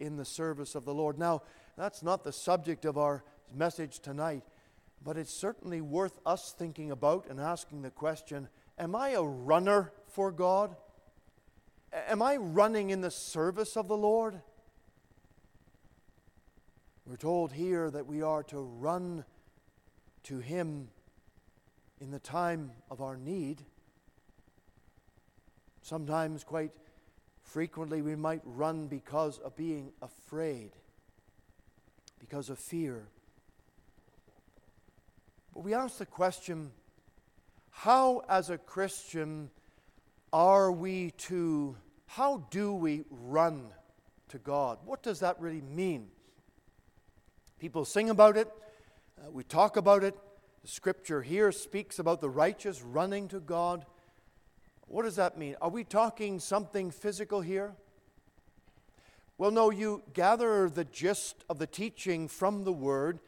in the service of the Lord. Now, that's not the subject of our message tonight, but it's certainly worth us thinking about and asking the question Am I a runner for God? Am I running in the service of the Lord? We're told here that we are to run to Him in the time of our need. Sometimes, quite frequently, we might run because of being afraid, because of fear. But we ask the question how, as a Christian, are we to, how do we run to God? What does that really mean? People sing about it, uh, we talk about it. The scripture here speaks about the righteous running to God. What does that mean? Are we talking something physical here? Well, no, you gather the gist of the teaching from the Word.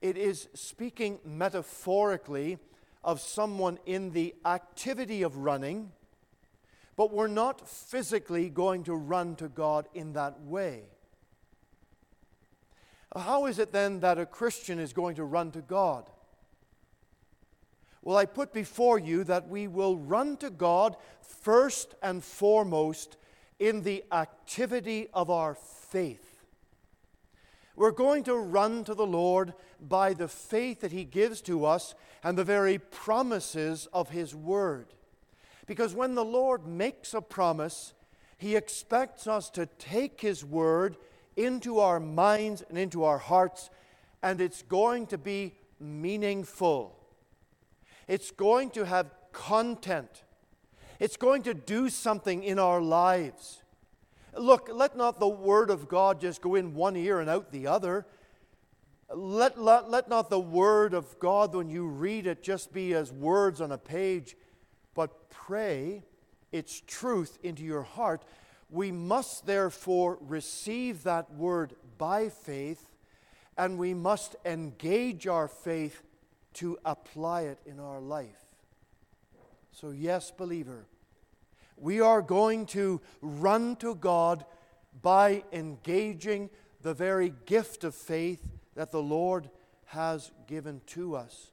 It is speaking metaphorically of someone in the activity of running but we're not physically going to run to God in that way. How is it then that a Christian is going to run to God? Well, I put before you that we will run to God first and foremost in the activity of our faith. We're going to run to the Lord by the faith that He gives to us and the very promises of His Word. Because when the Lord makes a promise, He expects us to take His word into our minds and into our hearts, and it's going to be meaningful. It's going to have content. It's going to do something in our lives. Look, let not the Word of God just go in one ear and out the other. Let, let, let not the Word of God, when you read it, just be as words on a page but pray its truth into your heart. We must therefore receive that word by faith, and we must engage our faith to apply it in our life. So, yes, believer, We are going to run to God by engaging the very gift of faith that the Lord has given to us.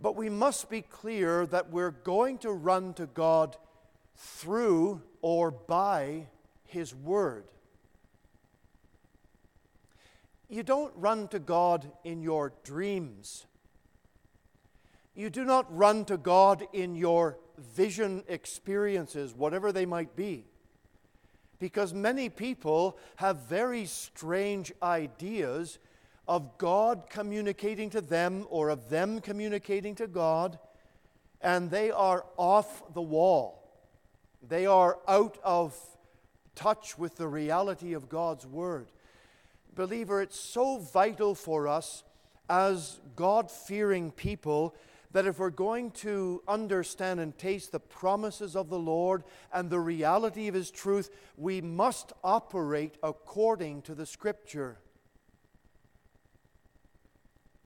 But we must be clear that we're going to run to God through or by His Word. You don't run to God in your dreams. You do not run to God in your vision experiences, whatever they might be. Because many people have very strange ideas of God communicating to them or of them communicating to God, and they are off the wall. They are out of touch with the reality of God's Word. Believer, it's so vital for us as God fearing people that if we're going to understand and taste the promises of the Lord and the reality of His truth, we must operate according to the Scripture.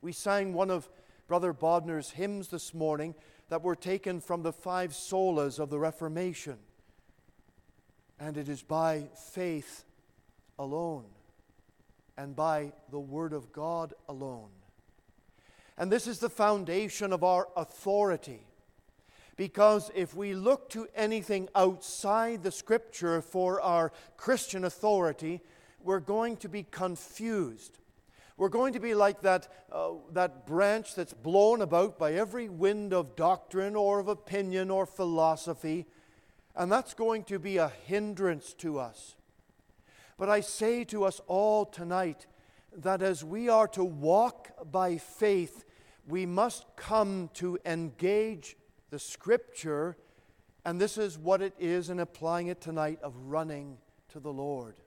We sang one of Brother Bodner's hymns this morning that were taken from the five solas of the Reformation. And it is by faith alone and by the Word of God alone and this is the foundation of our authority. Because if we look to anything outside the Scripture for our Christian authority, we're going to be confused. We're going to be like that, uh, that branch that's blown about by every wind of doctrine or of opinion or philosophy, and that's going to be a hindrance to us. But I say to us all tonight that as we are to walk by faith, we must come to engage the Scripture, and this is what it is in applying it tonight of running to the Lord.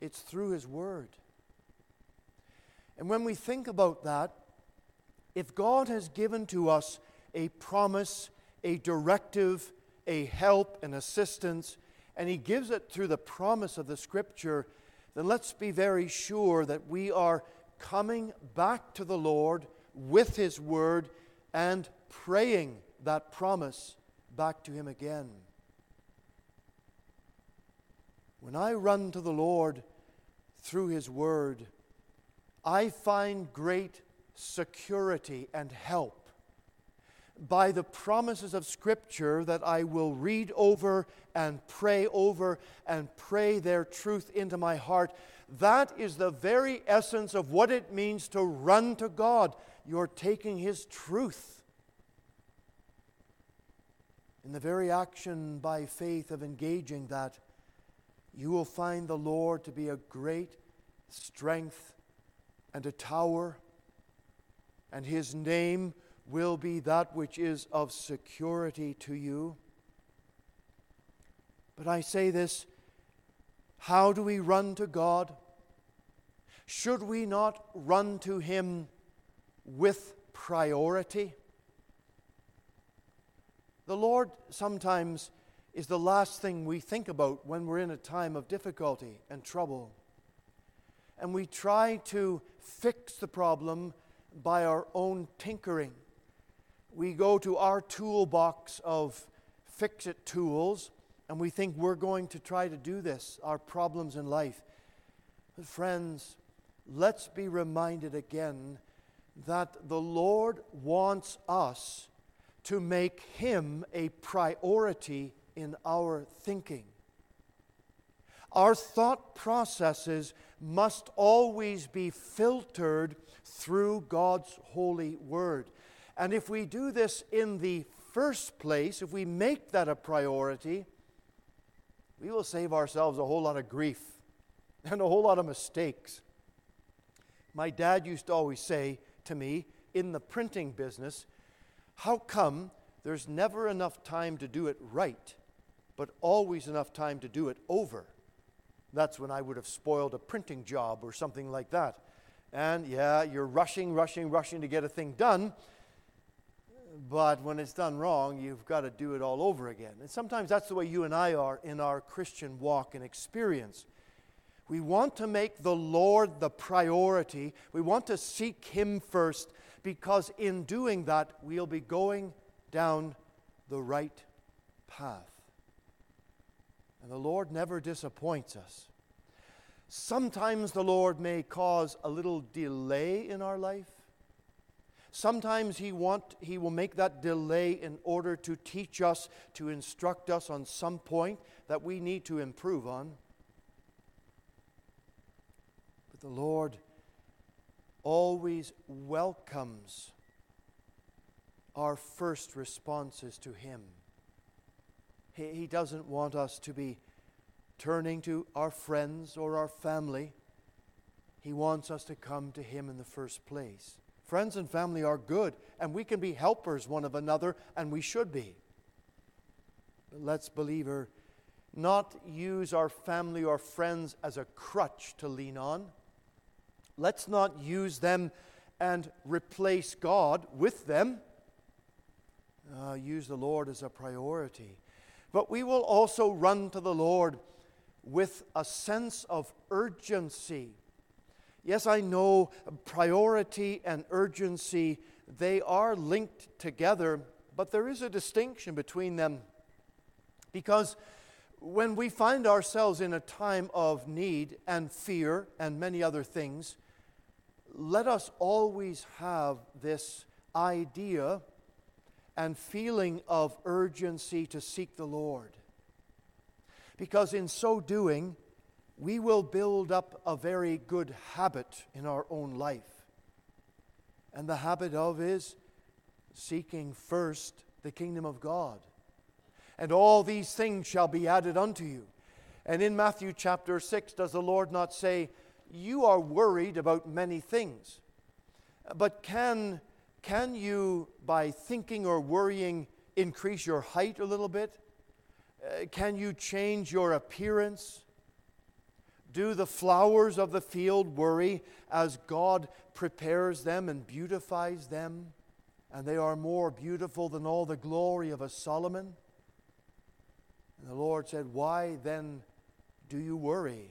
It's through His Word. And when we think about that, if God has given to us a promise, a directive, a help, an assistance, and He gives it through the promise of the Scripture, then let's be very sure that we are coming back to the Lord with His Word and praying that promise back to Him again. When I run to the Lord through His Word, I find great security and help by the promises of Scripture that I will read over and pray over and pray their truth into my heart. That is the very essence of what it means to run to God. You're taking His truth. In the very action by faith of engaging that, you will find the Lord to be a great strength and a tower, and His name will be that which is of security to you. But I say this how do we run to God? Should we not run to Him with priority? The Lord sometimes is the last thing we think about when we're in a time of difficulty and trouble. And we try to fix the problem by our own tinkering we go to our toolbox of fix it tools and we think we're going to try to do this, our problems in life. But, friends, let's be reminded again that the Lord wants us to make Him a priority in our thinking. Our thought processes must always be filtered through God's holy word. And if we do this in the first place, if we make that a priority, we will save ourselves a whole lot of grief and a whole lot of mistakes. My dad used to always say to me in the printing business, How come there's never enough time to do it right, but always enough time to do it over? That's when I would have spoiled a printing job or something like that. And yeah, you're rushing, rushing, rushing to get a thing done, but when it's done wrong, you've got to do it all over again. And sometimes that's the way you and I are in our Christian walk and experience. We want to make the Lord the priority. We want to seek Him first because in doing that, we'll be going down the right path. And the Lord never disappoints us. Sometimes the Lord may cause a little delay in our life. Sometimes he, want, he will make that delay in order to teach us, to instruct us on some point that we need to improve on. But the Lord always welcomes our first responses to Him. He, he doesn't want us to be turning to our friends or our family. He wants us to come to Him in the first place. Friends and family are good, and we can be helpers one of another, and we should be. But let's, believer, not use our family or friends as a crutch to lean on. Let's not use them and replace God with them. Uh, use the Lord as a priority. But we will also run to the Lord with a sense of urgency Yes, I know priority and urgency, they are linked together, but there is a distinction between them. Because when we find ourselves in a time of need and fear and many other things, let us always have this idea and feeling of urgency to seek the Lord. Because in so doing, we will build up a very good habit in our own life. And the habit of is seeking first the kingdom of God. And all these things shall be added unto you. And in Matthew chapter 6, does the Lord not say, You are worried about many things, but can, can you, by thinking or worrying, increase your height a little bit? Uh, can you change your appearance? Do the flowers of the field worry as God prepares them and beautifies them? And they are more beautiful than all the glory of a Solomon? And the Lord said, Why then do you worry?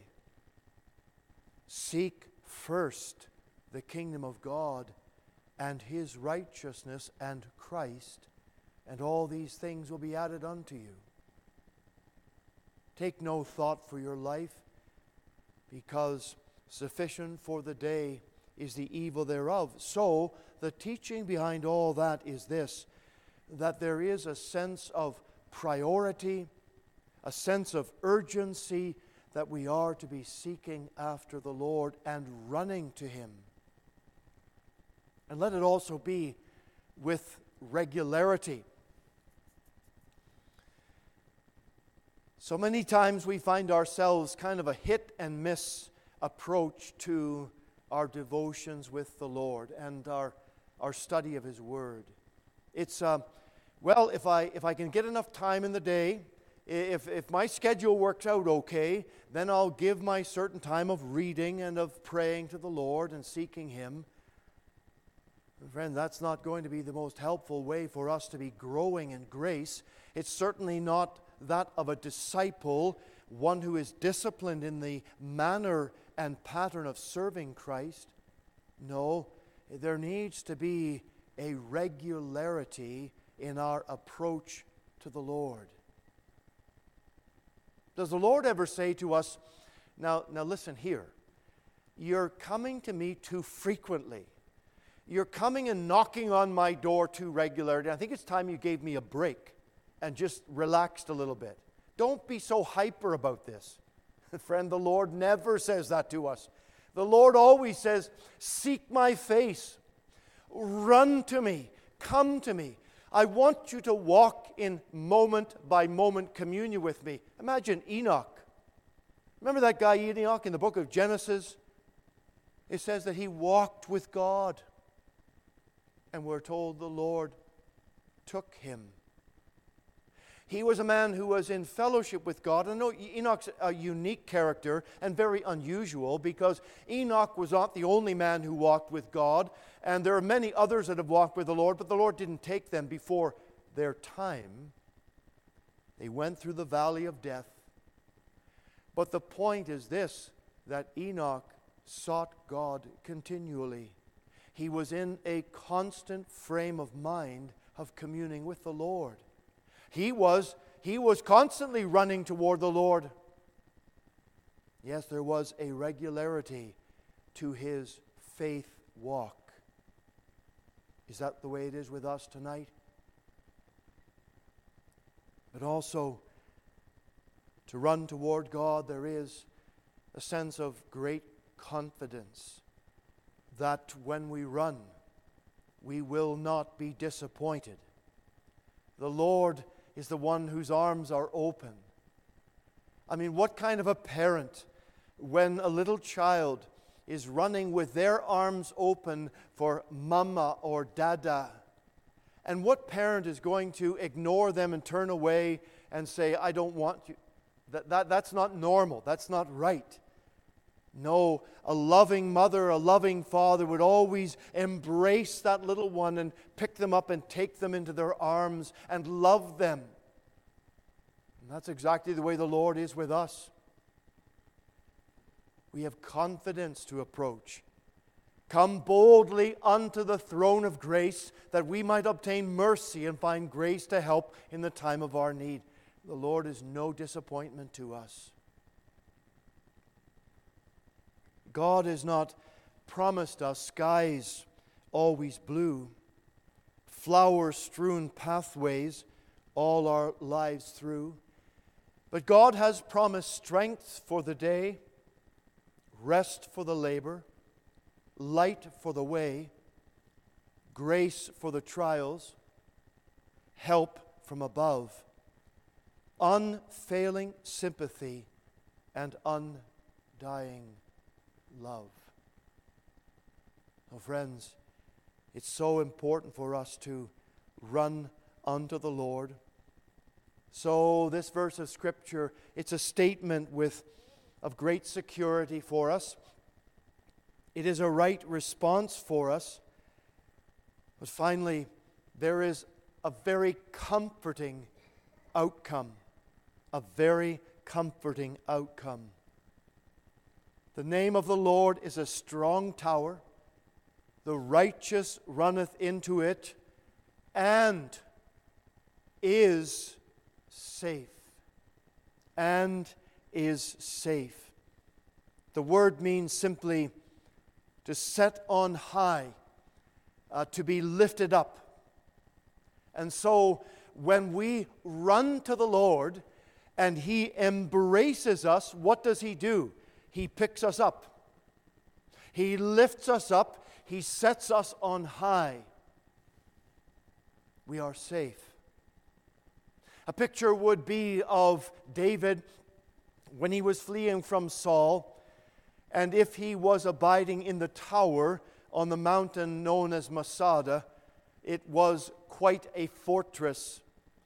Seek first the kingdom of God and his righteousness and Christ, and all these things will be added unto you. Take no thought for your life because sufficient for the day is the evil thereof. So, the teaching behind all that is this that there is a sense of priority, a sense of urgency that we are to be seeking after the Lord and running to Him. And let it also be with regularity. So many times we find ourselves kind of a hit and miss approach to our devotions with the Lord and our, our study of His Word. It's, uh, well, if I, if I can get enough time in the day, if, if my schedule works out okay, then I'll give my certain time of reading and of praying to the Lord and seeking Him. Friend, that's not going to be the most helpful way for us to be growing in grace. It's certainly not that of a disciple, one who is disciplined in the manner and pattern of serving Christ. No, there needs to be a regularity in our approach to the Lord. Does the Lord ever say to us, now, now listen here, you're coming to me too frequently. You're coming and knocking on my door too regularly. I think it's time you gave me a break and just relaxed a little bit. Don't be so hyper about this. Friend, the Lord never says that to us. The Lord always says, Seek my face, run to me, come to me. I want you to walk in moment by moment communion with me. Imagine Enoch. Remember that guy Enoch in the book of Genesis? It says that he walked with God. And we're told the Lord took him he was a man who was in fellowship with God. I know Enoch's a unique character and very unusual because Enoch was not the only man who walked with God, and there are many others that have walked with the Lord, but the Lord didn't take them before their time. They went through the valley of death. But the point is this that Enoch sought God continually. He was in a constant frame of mind of communing with the Lord. He was he was constantly running toward the Lord. Yes, there was a regularity to his faith walk. Is that the way it is with us tonight? But also, to run toward God, there is a sense of great confidence that when we run, we will not be disappointed. The Lord is the one whose arms are open. I mean, what kind of a parent, when a little child is running with their arms open for mama or dada, and what parent is going to ignore them and turn away and say, I don't want you? That, that, that's not normal. That's not right. No, a loving mother, a loving father would always embrace that little one and pick them up and take them into their arms and love them. And that's exactly the way the Lord is with us. We have confidence to approach. Come boldly unto the throne of grace that we might obtain mercy and find grace to help in the time of our need. The Lord is no disappointment to us. God has not promised us skies always blue, flower strewn pathways all our lives through. But God has promised strength for the day, rest for the labor, light for the way, grace for the trials, help from above, unfailing sympathy, and undying love. Oh, friends, it's so important for us to run unto the Lord. So, this verse of Scripture, it's a statement with, of great security for us. It is a right response for us. But finally, there is a very comforting outcome. A very comforting outcome. The name of the Lord is a strong tower. The righteous runneth into it and is safe. And is safe. The word means simply to set on high, uh, to be lifted up. And so when we run to the Lord and He embraces us, what does He do? He picks us up. He lifts us up. He sets us on high. We are safe. A picture would be of David when he was fleeing from Saul, and if he was abiding in the tower on the mountain known as Masada, it was quite a fortress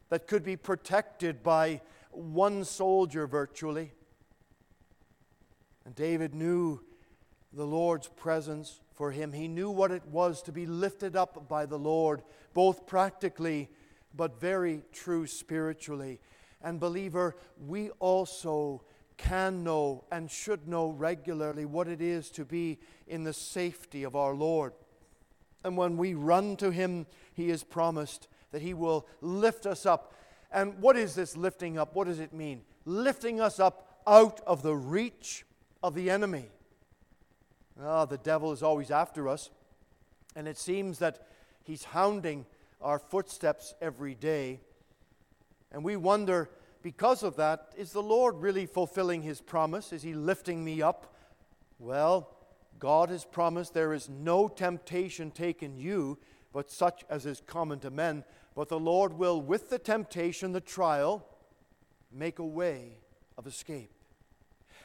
that could be protected by one soldier virtually. And David knew the Lord's presence for him. He knew what it was to be lifted up by the Lord, both practically but very true spiritually. And, believer, we also can know and should know regularly what it is to be in the safety of our Lord. And when we run to Him, He is promised that He will lift us up. And what is this lifting up? What does it mean? Lifting us up out of the reach of the enemy. Oh, the devil is always after us, and it seems that he's hounding our footsteps every day. And we wonder, because of that, is the Lord really fulfilling his promise? Is he lifting me up? Well, God has promised there is no temptation taken you, but such as is common to men. But the Lord will, with the temptation, the trial, make a way of escape.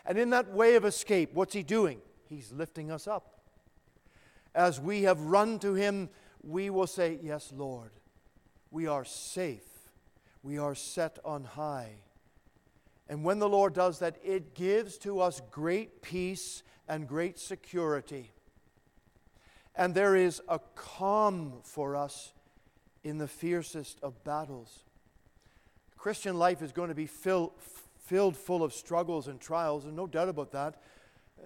And in that way of escape, what's He doing? He's lifting us up. As we have run to Him, we will say, Yes, Lord, we are safe. We are set on high. And when the Lord does that, it gives to us great peace and great security. And there is a calm for us in the fiercest of battles. Christian life is going to be filled, filled full of struggles and trials, and no doubt about that.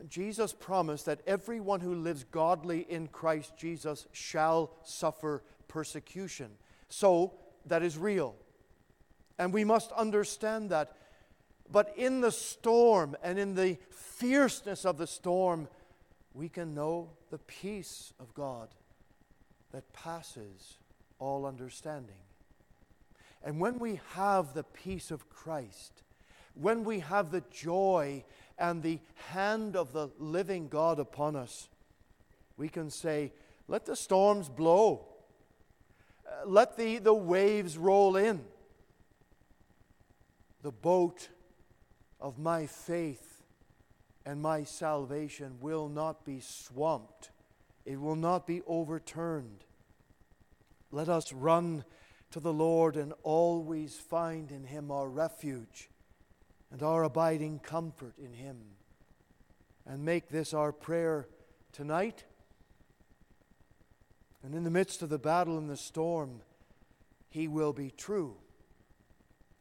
Jesus promised that everyone who lives godly in Christ Jesus shall suffer persecution. So, that is real. And we must understand that. But in the storm and in the fierceness of the storm, we can know the peace of God that passes all understanding. And when we have the peace of Christ, when we have the joy and the hand of the living God upon us, we can say, Let the storms blow, uh, let the, the waves roll in. The boat of my faith and my salvation will not be swamped, it will not be overturned. Let us run to the Lord and always find in Him our refuge and our abiding comfort in Him. And make this our prayer tonight. And in the midst of the battle and the storm, He will be true,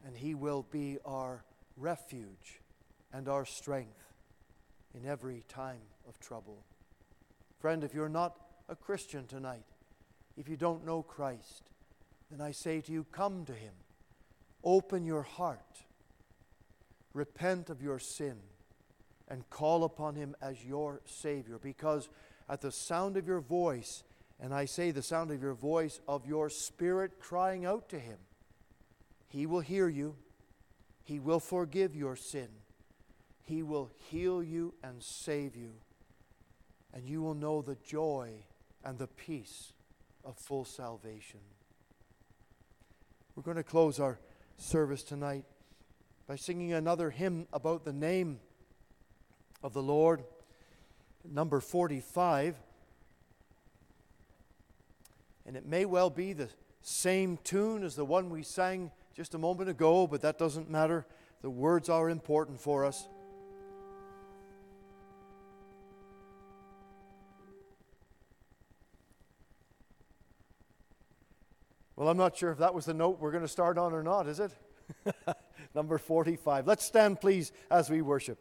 and He will be our refuge and our strength in every time of trouble. Friend, if you're not a Christian tonight, if you don't know Christ, then I say to you, come to Him. Open your heart repent of your sin and call upon him as your Savior. Because at the sound of your voice, and I say the sound of your voice, of your spirit crying out to him, he will hear you, he will forgive your sin, he will heal you and save you, and you will know the joy and the peace of full salvation. We're going to close our service tonight by singing another hymn about the name of the Lord, number 45. And it may well be the same tune as the one we sang just a moment ago, but that doesn't matter. The words are important for us. Well, I'm not sure if that was the note we're going to start on or not, is it? number 45. Let's stand, please, as we worship.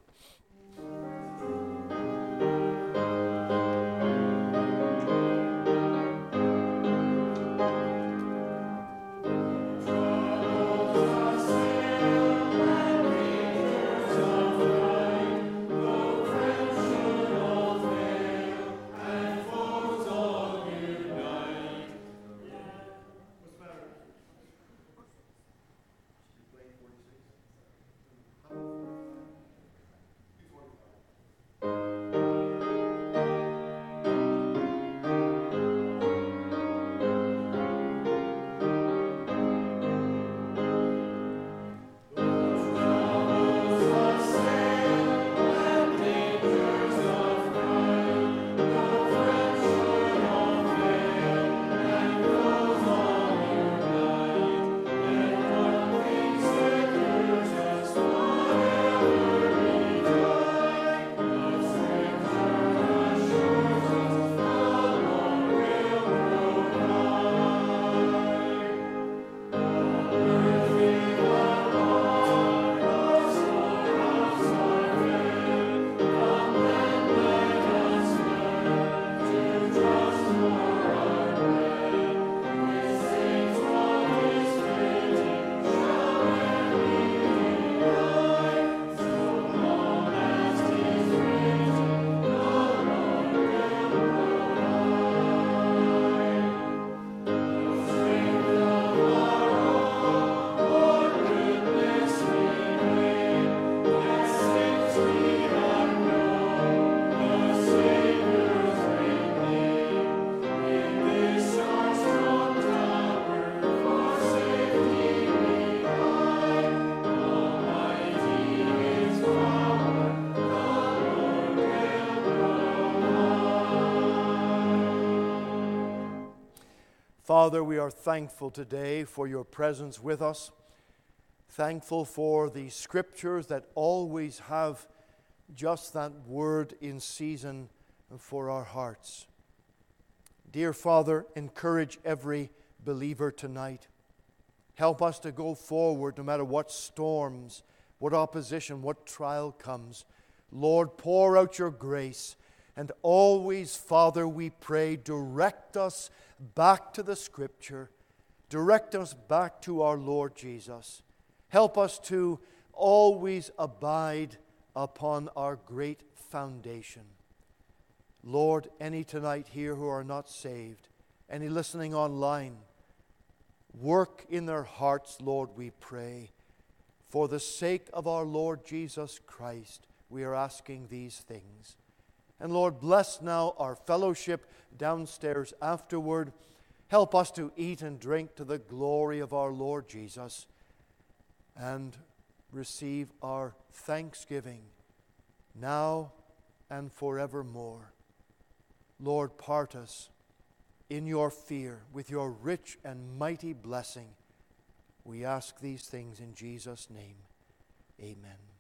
Father, we are thankful today for your presence with us. Thankful for the scriptures that always have just that word in season for our hearts. Dear Father, encourage every believer tonight. Help us to go forward no matter what storms, what opposition, what trial comes. Lord, pour out your grace. And always, Father, we pray, direct us back to the Scripture, direct us back to our Lord Jesus. Help us to always abide upon our great foundation. Lord, any tonight here who are not saved, any listening online, work in their hearts, Lord, we pray. For the sake of our Lord Jesus Christ, we are asking these things. And Lord, bless now our fellowship downstairs afterward. Help us to eat and drink to the glory of our Lord Jesus and receive our thanksgiving now and forevermore. Lord, part us in your fear with your rich and mighty blessing. We ask these things in Jesus' name. Amen.